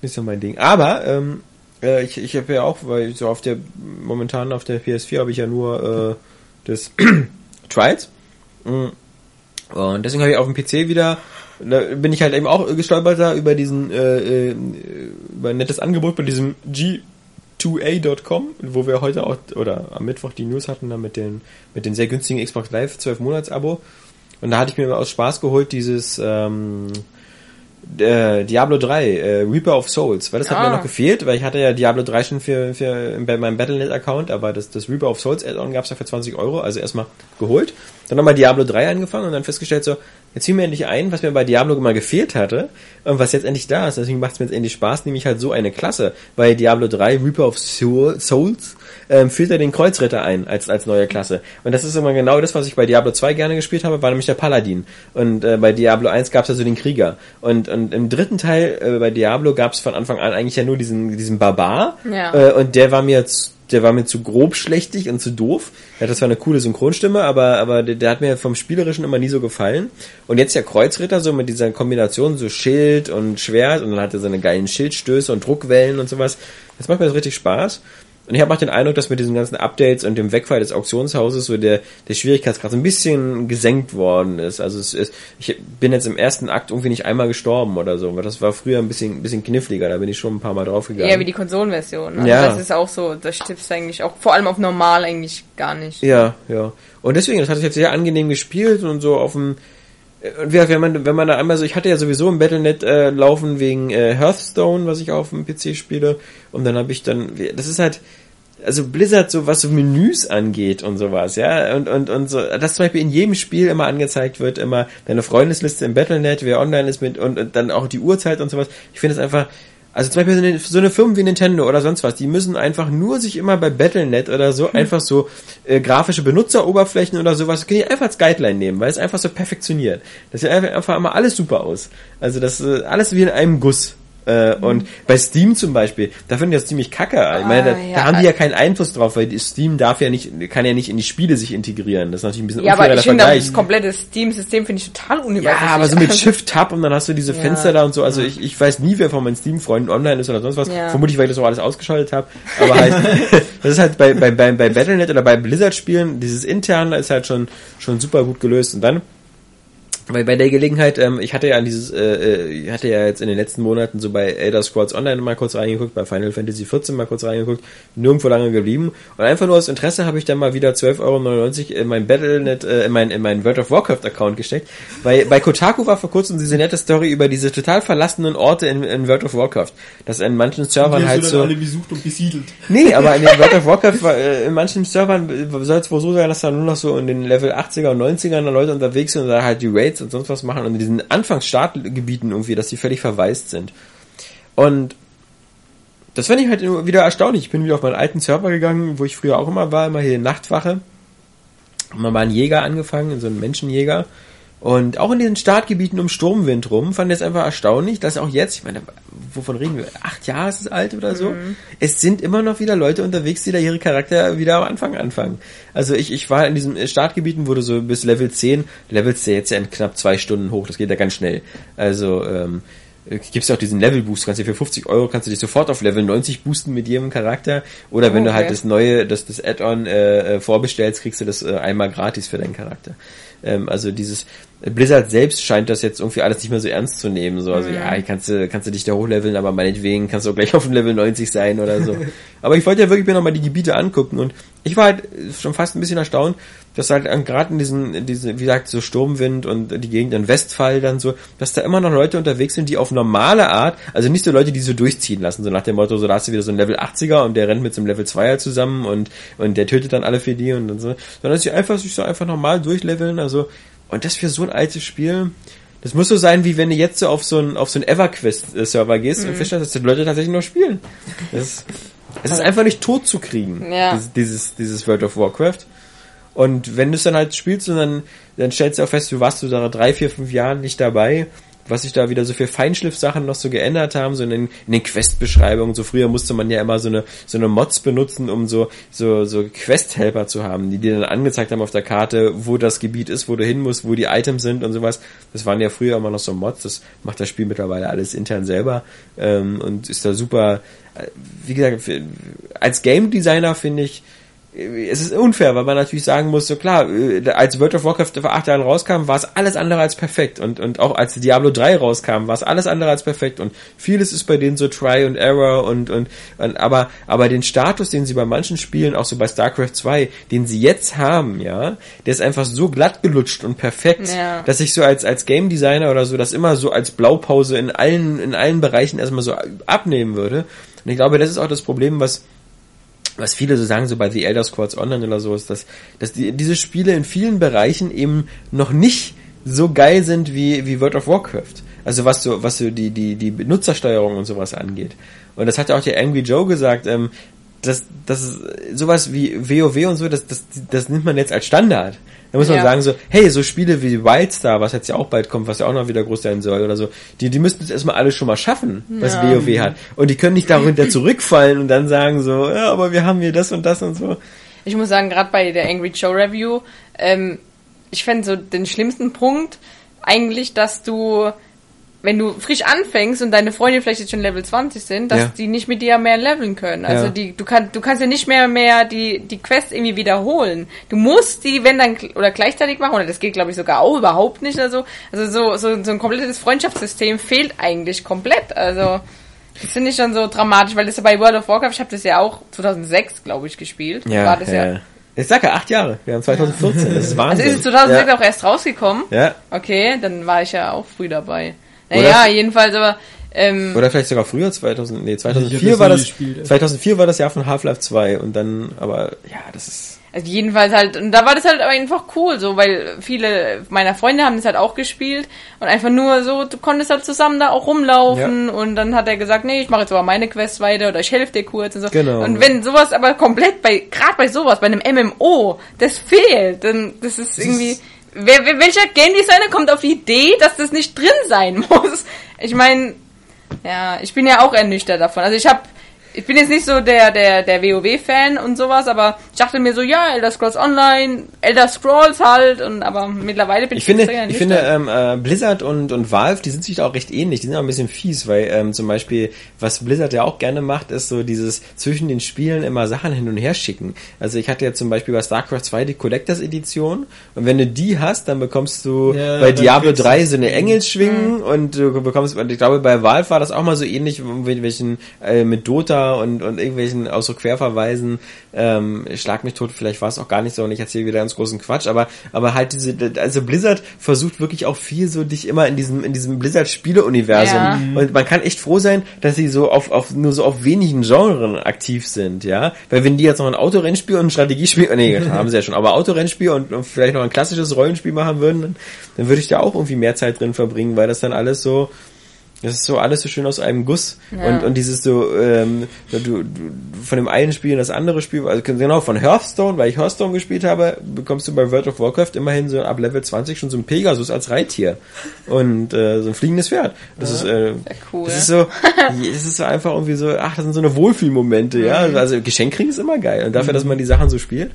nicht so mein Ding. Aber ähm, äh, ich, ich habe ja auch, weil so auf der momentan auf der PS4 habe ich ja nur äh, das *clears throat* Trials. Mm. Und deswegen habe ich auf dem PC wieder, da bin ich halt eben auch gestolpert da über diesen äh, äh, über ein nettes Angebot bei diesem G2A.com, wo wir heute auch oder am Mittwoch die News hatten, da mit den mit den sehr günstigen Xbox Live 12 Monats Abo. Und da hatte ich mir aus Spaß geholt dieses ähm, äh, Diablo 3, äh, Reaper of Souls, weil das hat Ah. mir noch gefehlt, weil ich hatte ja Diablo 3 schon für, für bei meinem Battle.net-Account, aber das, das Reaper of Souls Add-on gab's ja für 20 Euro, also erstmal geholt, dann nochmal Diablo 3 angefangen und dann festgestellt so, jetzt zieh mir endlich ein, was mir bei Diablo mal gefehlt hatte und was jetzt endlich da ist, deswegen macht's mir jetzt endlich Spaß, nämlich halt so eine Klasse, bei Diablo 3, Reaper of Soul- Souls, ähm, führt er den Kreuzritter ein als, als neue Klasse. Und das ist immer genau das, was ich bei Diablo 2 gerne gespielt habe, war nämlich der Paladin. Und äh, bei Diablo 1 gab es also den Krieger. Und, und im dritten Teil äh, bei Diablo gab es von Anfang an eigentlich ja nur diesen, diesen Barbar. Ja. Äh, und der war mir jetzt der war mir zu grob schlechtig und zu doof. Ja, das war eine coole Synchronstimme, aber, aber der, der hat mir vom Spielerischen immer nie so gefallen. Und jetzt der Kreuzritter, so mit dieser Kombination, so Schild und Schwert, und dann hat er seine geilen Schildstöße und Druckwellen und sowas. Das macht mir so richtig Spaß. Und ich habe auch den Eindruck, dass mit diesen ganzen Updates und dem Wegfall des Auktionshauses so der, der Schwierigkeitsgrad so ein bisschen gesenkt worden ist. Also es ist, ich bin jetzt im ersten Akt irgendwie nicht einmal gestorben oder so, das war früher ein bisschen, ein bisschen kniffliger, da bin ich schon ein paar Mal draufgegangen. Eher wie die Konsolenversion. Also Ja. Das ist auch so, das stimmst du eigentlich auch, vor allem auf normal eigentlich gar nicht. Ja, ja. Und deswegen, das hatte ich jetzt sehr angenehm gespielt und so auf dem und wie gesagt, wenn man, wenn man da einmal so, ich hatte ja sowieso im Battlenet äh, laufen wegen äh, Hearthstone, was ich auf dem PC spiele, und dann habe ich dann, das ist halt, also Blizzard so was so Menüs angeht und sowas, ja, und und und so, dass zum Beispiel in jedem Spiel immer angezeigt wird, immer deine Freundesliste im Battlenet, wer online ist mit und, und dann auch die Uhrzeit und sowas. Ich finde das einfach, also zum Beispiel so eine, so eine Firma wie Nintendo oder sonst was, die müssen einfach nur sich immer bei Battlenet oder so einfach so äh, grafische Benutzeroberflächen oder sowas, können die einfach als Guideline nehmen, weil es einfach so perfektioniert. Das sieht einfach, einfach immer alles super aus. Also das äh, alles wie in einem Guss. Äh, Und bei Steam zum Beispiel, da finde ich das ziemlich kacke. Ich meine, da, Ah, ja. da haben die ja keinen Einfluss drauf, weil Steam darf ja nicht, kann ja nicht in die Spiele sich integrieren. Das ist natürlich ein bisschen Ja, aber ich finde das komplette Steam-System finde ich total Ja, unübersichtlich. aber so mit Shift-Tab und dann hast du diese Ja. Fenster da und so. Also ich, ich weiß nie, wer von meinen Steam-Freunden online ist oder sonst was. Ja. Vermutlich, weil ich das auch alles ausgeschaltet habe. Aber halt, *laughs* das ist halt bei, bei, bei, bei Battle.net oder bei Blizzard-Spielen, dieses interne ist halt schon, schon super gut gelöst. Und dann, weil bei der Gelegenheit, ähm, ich hatte ja an dieses, äh, äh, ich hatte ja jetzt in den letzten Monaten so bei Elder Scrolls Online mal kurz reingeguckt, bei Final Fantasy 14 mal kurz reingeguckt, nirgendwo lange geblieben. Und einfach nur aus Interesse habe ich dann mal wieder 12,99 Euro in mein Battle.net, äh, in mein, in mein World of Warcraft Account gesteckt. Weil bei Kotaku war vor kurzem diese nette Story über diese total verlassenen Orte in, in World of Warcraft. Dass in manchen Servern halt so. alle besucht und besiedelt. Nee, aber in den *laughs* World of Warcraft, war, äh, in manchen Servern soll es wohl so sein, dass da nur noch so in den Level 80er und 90er Leute unterwegs sind und da halt die Raids und sonst was machen und in diesen Anfangsstartgebieten irgendwie, dass die völlig verwaist sind. Und das fand ich halt wieder erstaunlich. Ich bin wieder auf meinen alten Server gegangen, wo ich früher auch immer war, immer hier in Nachtwache. Und man war ein Jäger angefangen, so ein Menschenjäger. Und auch in diesen Startgebieten um Sturmwind rum fand ich es einfach erstaunlich, dass auch jetzt, ich meine, wovon reden wir? Acht Jahre ist es alt oder so? Es sind immer noch wieder Leute unterwegs, die da ihre Charakter wieder am Anfang anfangen. Also ich, ich war in diesen Startgebieten, wo du so bis Level 10, levelst du jetzt ja in knapp zwei Stunden hoch, das geht ja ganz schnell. Also, ähm, gibt's ja auch diesen Level Boost, kannst du für 50 Euro kannst du dich sofort auf Level 90 boosten mit jedem Charakter oder wenn Oh, du halt okay. das neue, das, das Add-on äh, äh, vorbestellst, kriegst du das äh, einmal gratis für deinen Charakter. Ähm, also dieses Blizzard selbst scheint das jetzt irgendwie alles nicht mehr so ernst zu nehmen. So, also ja, kannst du, kannst du dich da hochleveln, aber meinetwegen kannst du auch gleich *laughs* auf dem Level 90 sein oder so. *laughs* aber ich wollte ja wirklich mir nochmal die Gebiete angucken und ich war halt schon fast ein bisschen erstaunt, dass halt gerade in diesen, in diese, wie gesagt, so Sturmwind und die Gegend in Westfall dann so, dass da immer noch Leute unterwegs sind, die auf normale Art, also nicht so Leute, die so durchziehen lassen, so nach dem Motto, so da hast du wieder so ein Level 80er und der rennt mit so einem Level 2er zusammen und, und der tötet dann alle für die und, und so, sondern dass sie einfach sich so einfach normal durchleveln, also, und das für so ein altes Spiel, das muss so sein, wie wenn du jetzt so auf so ein auf so ein EverQuest-Server gehst und feststellst, dass die Leute tatsächlich nur spielen. Das es ist einfach nicht tot zu kriegen, Ja. dieses, dieses World of Warcraft. Und wenn du es dann halt spielst und dann, dann stellst du auch fest, du warst du da drei, vier, fünf Jahren nicht dabei, was sich da wieder so für Feinschliff-Sachen noch so geändert haben, so in den, in den Quest-Beschreibungen. So früher musste man ja immer so eine, so eine Mods benutzen, um so, so, so Quest-Helper zu haben, die dir dann angezeigt haben auf der Karte, wo das Gebiet ist, wo du hin musst, wo die Items sind und sowas. Das waren ja früher immer noch so Mods, das macht das Spiel mittlerweile alles intern selber, ähm, und ist da super, äh, wie gesagt, als Game Designer finde ich, es ist unfair, weil man natürlich sagen muss, so klar, äh, als World of Warcraft vor acht Jahren rauskam, war es alles andere als perfekt und, und auch als Diablo 3 rauskam, war es alles andere als perfekt und vieles ist bei denen so Try and Error und, und, und aber, aber den Status, den sie bei manchen Spielen, auch so bei StarCraft 2, den sie jetzt haben, ja, der ist einfach so glatt gelutscht und perfekt, Ja. dass ich so als, als Game Designer oder so das immer so als Blaupause in allen, in allen Bereichen erstmal so abnehmen würde. Und ich glaube, das ist auch das Problem, was, was viele so sagen, so bei The Elder Scrolls Online oder so, ist, dass, dass die, diese Spiele in vielen Bereichen eben noch nicht so geil sind wie, wie World of Warcraft. Also was so, was so die, die, die Benutzersteuerung und sowas angeht. Und das hat ja auch der Angry Joe gesagt, ähm, dass, dass sowas wie WoW und so, das, das, das nimmt man jetzt als Standard. Da muss man Ja. sagen so, hey, so Spiele wie Wildstar, was jetzt ja auch bald kommt, was ja auch noch wieder groß sein soll oder so, die, die müssten es erstmal alles schon mal schaffen, was Ja. WoW hat. Und die können nicht darunter zurückfallen und dann sagen so, ja, aber wir haben hier das und das und so. Ich muss sagen, gerade bei der Angry Joe Review, ähm, ich fände so den schlimmsten Punkt eigentlich, dass du, wenn du frisch anfängst und deine Freunde vielleicht jetzt schon Level 20 sind, dass Ja. die nicht mit dir mehr leveln können. Also Ja. die, du kannst, du kannst ja nicht mehr mehr die, die Quest irgendwie wiederholen. Du musst die, wenn dann, oder gleichzeitig machen, oder das geht glaube ich sogar auch überhaupt nicht oder so. Also so, so, so ein komplettes Freundschaftssystem fehlt eigentlich komplett. Also, das finde ich schon so dramatisch, weil das ja bei World of Warcraft, ich habe das ja auch 2006, glaube ich, gespielt. war das ja. Ich sag ja, acht Jahre. Wir haben 2014. Das ist Also Wahnsinn. ist es 2006 ja. auch erst rausgekommen? ja. Okay, dann war ich ja auch früh dabei. Oder- Naja, jedenfalls, aber ähm, Oder vielleicht sogar früher, 2000, nee, Ich hab 2004 das war das, gespielt, ey. 2004 war das Jahr von Half-Life 2 und dann, aber, ja, das ist, also jedenfalls halt, und da war das halt einfach cool, so, weil viele meiner Freunde haben das halt auch gespielt und einfach nur so, du konntest halt zusammen da auch rumlaufen und dann hat er gesagt, nee, ich mache jetzt aber meine Quest weiter oder ich helfe dir kurz und so. Genau. Und wenn sowas aber komplett bei, gerade bei sowas, bei einem MMO, das fehlt, dann, das ist irgendwie, wer, wer, welcher Game Designer kommt auf die Idee, dass das nicht drin sein *laughs* muss? Ich meine, Ja, ich bin ja auch ernüchtert davon. Also ich habe ich bin jetzt nicht so der, der, der WoW-Fan und sowas, aber ich dachte mir so, ja, Elder Scrolls Online, Elder Scrolls halt, und aber mittlerweile bin ich, Ich finde, ich finde ähm, äh, Blizzard und, und Valve, die sind sich da auch recht ähnlich. Die sind auch ein bisschen fies, weil ähm, zum Beispiel, was Blizzard ja auch gerne macht, ist so dieses zwischen den Spielen immer Sachen hin und her schicken. Also ich hatte ja zum Beispiel bei StarCraft 2 die Collectors Edition und wenn du die hast, dann bekommst du Ja, bei Diablo kriegst du- 3 so eine Engelsschwingen und du bekommst, und ich glaube bei Valve war das auch mal so ähnlich mit welchen äh, mit Dota und, und irgendwelchen aus so Querverweisen, ähm, schlag mich tot, vielleicht war es auch gar nicht so und ich erzähle wieder ganz großen Quatsch, aber aber halt diese, also Blizzard versucht wirklich auch viel so dich immer in diesem in diesem Blizzard Spieleuniversum Ja. und man kann echt froh sein, dass sie so auf, auf nur so auf wenigen Genren aktiv sind, ja, weil wenn die jetzt noch ein Autorennspiel und ein Strategiespiel, oh, nee, *laughs* haben sie ja schon, aber Autorennspiel und, und vielleicht noch ein klassisches Rollenspiel machen würden, dann, dann würde ich da auch irgendwie mehr Zeit drin verbringen, weil das dann alles so das ist so alles so schön aus einem Guss. Ja. und und dieses so ähm, du, du von dem einen Spiel in das andere Spiel also genau von Hearthstone weil ich Hearthstone gespielt habe bekommst du bei World of Warcraft immerhin so ab Level 20 schon so ein Pegasus als Reittier. Und äh, so ein fliegendes Pferd. Das ist äh, Sehr cool. das ist so es ist so einfach irgendwie so ach das sind so eine Wohlfühlmomente ja. Mhm. also Geschenk kriegen ist immer geil. Und dafür dass man die Sachen so spielt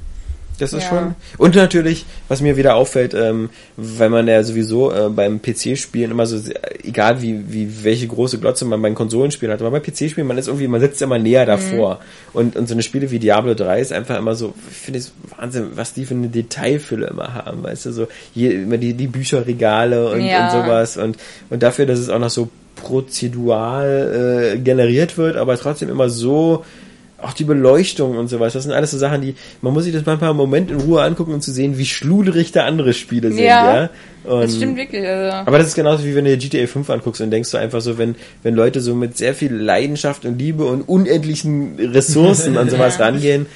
das ist Ja. schon. Und natürlich, was mir wieder auffällt, ähm, weil man ja sowieso äh, beim PC-Spielen immer so, egal wie, wie welche große Glotze man beim Konsolenspielen hat, aber bei PC-Spielen, man ist irgendwie, man sitzt immer näher davor. Und, und so eine Spiele wie Diablo 3 ist einfach immer so, ich finde es Wahnsinn, was die für eine Detailfülle immer haben, weißt du, so hier immer die, die Bücherregale und, Ja. und sowas. Und, und dafür, dass es auch noch so prozedural äh, generiert wird, aber trotzdem immer so auch die Beleuchtung und sowas, das sind alles so Sachen, die, man muss sich das manchmal im Moment in Ruhe angucken, um zu sehen, wie schluderig da andere Spiele sind, ja. Ja, Und, das stimmt wirklich. Also. aber das ist genauso wie wenn du dir GTA 5 anguckst und denkst du einfach so, wenn, wenn Leute so mit sehr viel Leidenschaft und Liebe und unendlichen Ressourcen an *laughs* sowas rangehen,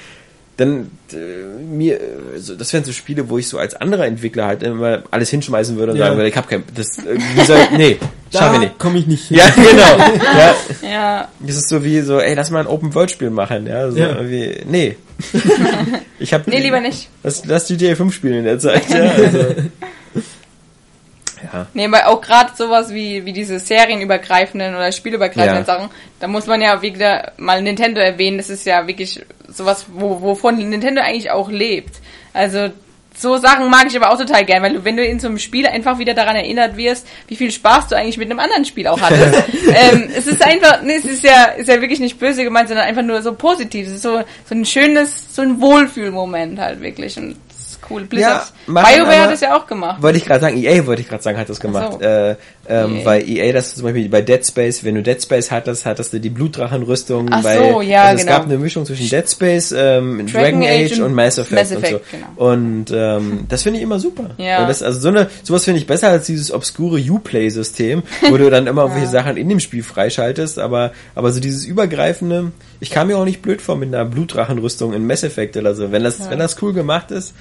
dann äh, mir, äh, so, das wären so Spiele, wo ich so als anderer Entwickler halt immer alles hinschmeißen würde und Ja. sagen würde, ich hab kein, das, äh, wie soll, nee, *laughs* schaffen wir Da nicht. komme ich nicht hin. Ja, genau. *laughs* ja, Ja, das ist so wie so, ey, lass mal ein Open-World-Spiel machen, ja. So Ja. irgendwie, nee. *laughs* ich hab, nee, lieber nicht. Lass, lass GTA 5 spielen in der Zeit, ja. Also. Ja. Nee, aber auch gerade sowas wie, wie diese serienübergreifenden oder spielübergreifenden Ja. Sachen, da muss man ja wieder mal Nintendo erwähnen, das ist ja wirklich sowas, wo, wovon Nintendo eigentlich auch lebt. Also so Sachen mag ich aber auch total gern, weil du, wenn du in so einem Spiel einfach wieder daran erinnert wirst, wie viel Spaß du eigentlich mit einem anderen Spiel auch hattest. *laughs* ähm, es ist einfach, nee, es ist ja, ist ja wirklich nicht böse gemeint, sondern einfach nur so positiv. Es ist so, so ein schönes, so ein Wohlfühlmoment halt wirklich. Und cool. Blizzard. machen BioWare hat es ja auch gemacht. Wollte ich gerade sagen, EA wollte ich gerade sagen, hat das gemacht. so. Äh, ähm, EA. Weil EA das zum Beispiel bei Dead Space, wenn du Dead Space hattest, hattest du die Blutdrachenrüstung. Ach so, ja, also es genau. gab eine Mischung zwischen Dead Space, ähm, Dragon, Dragon Age und Mass Effect, Mass und so. Effect, genau. Und ähm, *laughs* das finde ich immer super. Ja. Das, also so eine, sowas finde ich besser als dieses obskure Uplay-System, wo du dann immer *laughs* irgendwelche Sachen in dem Spiel freischaltest, aber, aber so dieses übergreifende, ich kam mir auch nicht blöd vor mit einer Blutdrachenrüstung in Mass Effect oder so, wenn das, wenn das cool gemacht ist.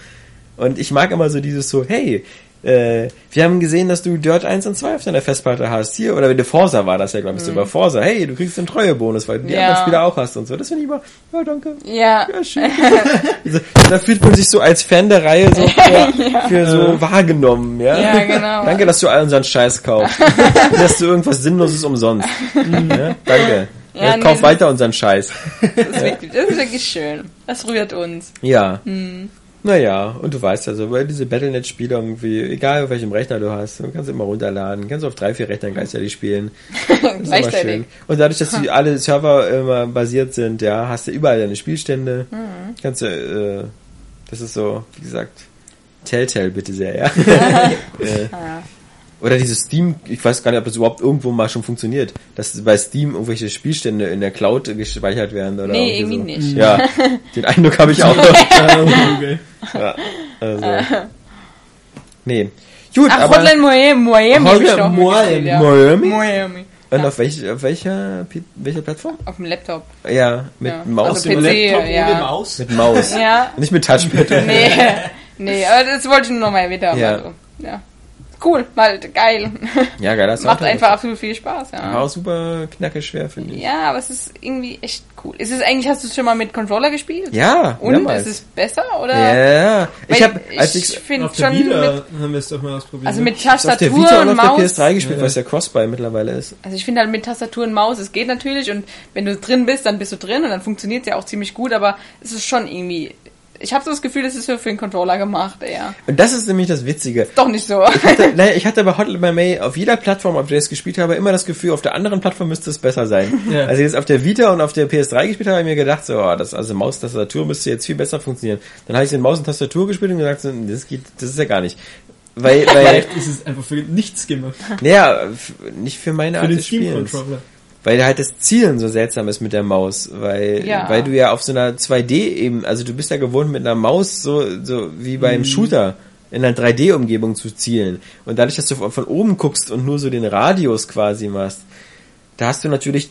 Und ich mag immer so dieses so, hey, äh, wir haben gesehen, dass du Dirt 1 und 2 auf deiner Festplatte hast. Hier, oder wenn du Forza war das ja, glaube ich, so bei Forza. Hey, du kriegst einen Treuebonus, weil du die Mhm. Ja. anderen Spieler auch hast und so. Das finde ich immer, ja, danke. Ja. Ja, schön. *laughs* Also, da fühlt man sich so als Fan der Reihe so *laughs* für, für so wahrgenommen, ja. Ja, genau. Danke, dass du all unseren Scheiß kaufst. *laughs* dass du irgendwas Sinnloses umsonst. ja, danke. Ja, Ja, nee, kauf weiter unseren Scheiß. Das ist, wirklich, das ist wirklich schön. Das rührt uns. Ja. Hm. Naja, und du weißt also, weil diese Battlenet-Spiele irgendwie, egal auf welchem Rechner du hast, du kannst immer runterladen, kannst auf drei, vier Rechnern gleichzeitig spielen. *laughs* Das ist immer Gleichzeitig. schön. Und dadurch, dass die alle Server immer basiert sind, ja, hast du überall deine Spielstände. Mhm. Kannst du, äh, das ist so, wie gesagt, Telltale bitte sehr, ja. äh, *laughs* *laughs* Ja. Oder dieses Steam, ich weiß gar nicht, ob das überhaupt irgendwo mal schon funktioniert, dass bei Steam irgendwelche Spielstände in der Cloud gespeichert werden oder Nee, irgendwie irgendwie so. nicht. Ja, *laughs* den Eindruck habe ich auch. *laughs* okay. ja, also. Nee. Gut, Ach, aber Hotline Miami, Miami Hotline Miami. Miami? Miami. und Ja. auf, welch, auf welcher, welcher Plattform? Auf dem Laptop. Ja, mit Ja. Maus Also PC. Laptop ja. ohne Maus. mit Maus. Ja. Nicht mit Touchpad. Nee, nee, aber das wollte ich nur noch mal erwähnt haben. Ja. Also, ja. Cool, halt geil. Ja, geil, *laughs* das Macht war einfach absolut viel Spaß, War ja. auch super knacke schwer, finde ich. Ja, aber es ist irgendwie echt cool. Ist es eigentlich, hast du es schon mal mit Controller gespielt? Ja, Und mehrmals. ist es besser oder? Ja, ich Weil habe als ich ich finde schon Vita mit, haben wir es doch mal ausprobiert. also ne? mit auf der Tastatur Vita und und auf der Maus. PS3 gespielt, Ja. weil es ja Crossbuy mittlerweile ist. Also ich finde halt mit Tastatur und Maus, es geht natürlich und wenn du drin bist, dann bist du drin und dann funktioniert es ja auch ziemlich gut, aber es ist schon irgendwie, ich habe so das Gefühl, es ist so für den Controller gemacht, eher. Und das ist nämlich das Witzige. Doch nicht so. Ich hatte, *laughs* naja, ich hatte bei Hotline Miami auf jeder Plattform, auf der ich es gespielt habe, immer das Gefühl, auf der anderen Plattform müsste es besser sein. Ja. Als ich jetzt auf der Vita und auf der PS3 gespielt habe, habe ich mir gedacht, so, oh, das, also Maustastatur müsste jetzt viel besser funktionieren. Dann habe ich in Maus und Tastatur gespielt und gesagt, so, das geht, das ist ja gar nicht. Weil, *laughs* weil, Vielleicht ist es einfach für nichts gemacht. naja, nicht für meine Für Art den des Spielens. Steam-Controller. Weil halt das Zielen so seltsam ist mit der Maus, weil, Ja. weil du ja auf so einer 2D eben, also du bist ja gewohnt mit einer Maus so, so wie beim Shooter in einer 3D-Umgebung zu zielen. Und dadurch, dass du von, von oben guckst und nur so den Radius quasi machst, da hast du natürlich,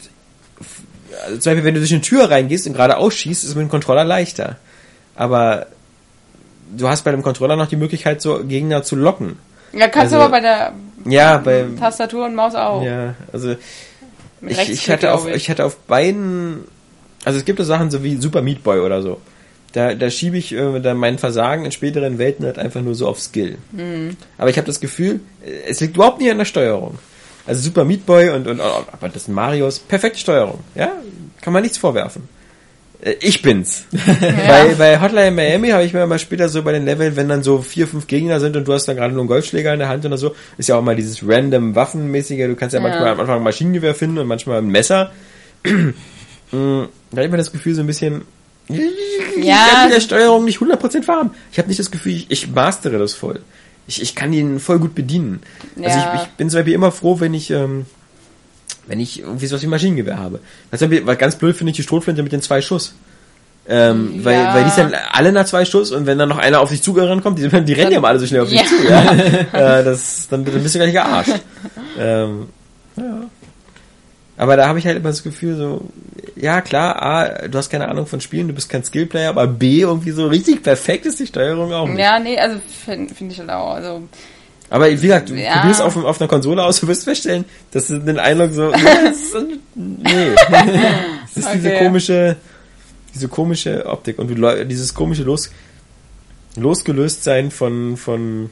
also zum Beispiel wenn du durch eine Tür reingehst und gerade ausschießt, ist es mit dem Controller leichter. Aber du hast bei dem Controller noch die Möglichkeit, so Gegner zu locken. Ja, kannst Also- du aber bei der Ja, bei, Tastatur und Maus auch. ja, also Mit ich, ich hatte auf glaub ich hatte auf beiden also es gibt so Sachen so wie Super Meat Boy oder so da, da schiebe ich äh, dann mein Versagen in späteren Welten halt einfach nur so auf Skill. Mhm. Aber ich habe das Gefühl, es liegt überhaupt nicht an der Steuerung. Also Super Meat Boy und, und oh, aber das sind Marios, perfekte Steuerung. Ja, kann man nichts vorwerfen. Äh, Ich bin's. *laughs* bei, bei Hotline Miami habe ich mir mal später so bei den Leveln, wenn dann so vier, fünf Gegner sind und du hast dann gerade nur einen Golfschläger in der Hand oder so, ist ja auch mal dieses random Waffenmäßige, du kannst ja, Ja. manchmal am Anfang ein Maschinengewehr finden und manchmal ein Messer. *clears throat* Mm, da habe ich mir das Gefühl so ein bisschen, *laughs* ich Ja. kann mit der Steuerung nicht 100% warm. Ich habe nicht das Gefühl, ich, ich mastere das voll. Ich, ich kann ihn voll gut bedienen. Also Ja. ich, ich bin zum Beispiel immer froh, wenn ich, ähm, wenn ich irgendwie sowas wie Maschinengewehr habe. Was, was ganz blöd finde ich die Schrotflinte mit den zwei Schuss. Ähm, weil, Ja. weil die sind alle nach zwei Schuss und wenn dann noch einer auf dich zugerannt kommt, die, *laughs* die rennen ja mal alle so schnell auf dich Ja. zu, ja. *laughs* äh, das, dann, dann bist du gleich gearscht. ähm, ja. Aber da habe ich halt immer das Gefühl so, ja klar, A, du hast keine Ahnung von Spielen, du bist kein Skillplayer, aber B, irgendwie so richtig perfekt ist die Steuerung auch nicht. Ja, nee, also finde find ich halt auch. Also, Aber wie gesagt, du Ja. probierst auf, auf einer Konsole aus, du wirst feststellen, dass du den Eindruck so, *laughs* nee, das ist, *laughs* ist diese Okay. komische, diese komische Optik und du, dieses komische Los, losgelöst sein von, von,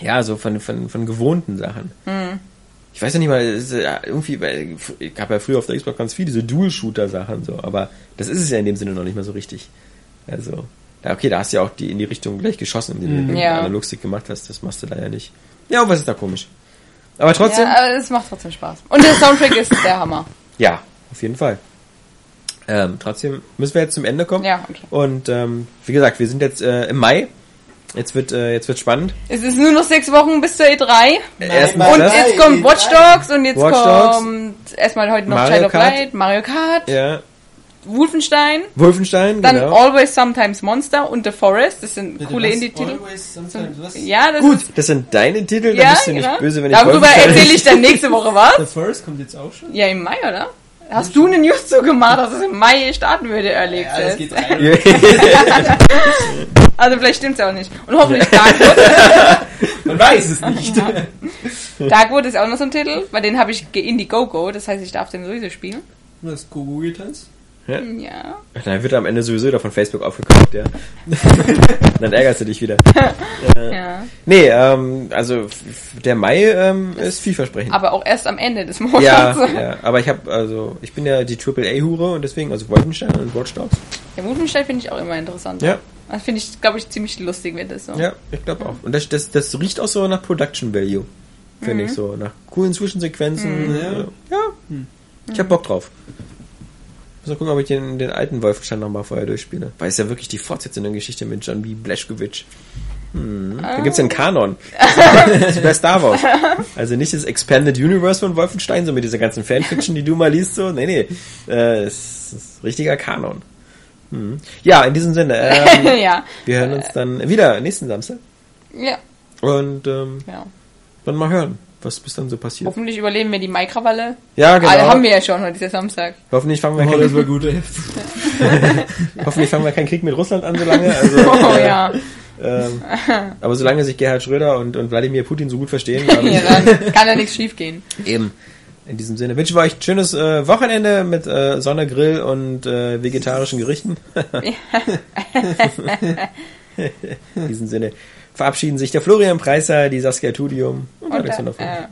ja, so von, von, von gewohnten Sachen. Ich weiß ja nicht mal, es irgendwie, weil ich habe ja früher auf der Xbox ganz viel diese Dual-Shooter-Sachen so, aber das ist es ja in dem Sinne noch nicht mal so richtig. Also, ja, okay, da hast du ja auch die in die Richtung gleich geschossen, die du mit Ja. Analogstick gemacht hast, das machst du da ja nicht. Ja, was ist da komisch? Aber trotzdem, Ja, aber es macht trotzdem Spaß. Und der Soundtrack ist der Hammer. ja, auf jeden Fall. Ähm, trotzdem müssen wir jetzt zum Ende kommen. Ja, okay. Und ähm, wie gesagt, wir sind jetzt äh, im Mai. Jetzt wird äh, jetzt wird spannend. Es ist nur noch sechs Wochen bis zur E3. Erstmal Und das. jetzt kommt Watch Dogs und jetzt Watch Dogs. kommt erstmal heute noch Mario Child of. Light, Mario Kart, Ja, Wolfenstein, Wolfenstein, dann genau. Always Sometimes Monster und The Forest. Das sind coole Indie-Titel. Ja, das Gut, ist, das sind deine Titel, da ja, bist du nicht genau. böse, wenn ich Darüber erzähle ich dann nächste Woche was. The Forest kommt jetzt auch schon. Ja, im Mai, oder? Hast du eine News so gemacht, dass es im Mai starten würde, erlebt Ja, das es? geht rein. *laughs* Also vielleicht stimmt's ja auch nicht. Und hoffentlich Darkwood. *laughs* Man weiß es nicht. Darkwood ist auch noch so ein Titel, bei den habe ich Indiegogo, das heißt, ich darf den sowieso spielen. Du hast Gogo getanzt? Ja. Dann wird er am Ende sowieso wieder von Facebook aufgekauft, ja. *laughs* Dann ärgerst du dich wieder. Ja. Nee, ähm, also der Mai ähm, ist vielversprechend. Aber auch erst am Ende des ja, Monats. *laughs* ja, aber ich habe also ich bin ja die Triple A Hure und deswegen also Wolfenstein und Watch Dogs. Der Wolfenstein finde ich auch immer interessant. Ja. Das finde ich, glaube ich, ziemlich lustig, wird das so. Ja, ich glaube auch. Und das, das das riecht auch so nach Production Value. Finde Mhm. ich so nach coolen Zwischensequenzen. Mhm. Ja. ja. Ich hab Bock drauf. Muss mal gucken, ob ich den, den alten Wolfenstein nochmal vorher durchspiele. Weil es ja wirklich die Fortsetzung der Geschichte mit John B. Blazkowicz. Hm. Da gibt's ja einen Kanon. *laughs* Das bei Star Wars. Also nicht das Expanded Universe von Wolfenstein, so mit dieser ganzen Fanfiction, die du mal liest, so. Nee, nee. Äh, es ist richtiger Kanon. Hm. Ja, in diesem Sinne. *laughs* Ähm, ja. wir hören uns dann wieder nächsten Samstag. Ja. Und ähm, ja. dann mal hören, was bis dann so passiert. Hoffentlich überleben wir die Maikrawalle. Ja, genau. Alle haben wir ja schon heute, dieser Samstag. Hoffentlich fangen wir Oh, das war keinen, gut, ey. *laughs* hoffentlich fangen wir keinen Krieg mit Russland an so lange. Also, *laughs* Oh äh, ja. ähm, aber solange sich Gerhard Schröder und, und Wladimir Putin so gut verstehen, *laughs* ja. ich, Dann kann ja nichts schief gehen. eben. In diesem Sinne wünschen wir euch ein schönes äh, Wochenende mit äh, Sonne, Grill und äh, vegetarischen Gerichten. In diesem Sinne verabschieden sich der Florian Preiser, die Saskia Tudium und, Und, Alexander Funk. äh,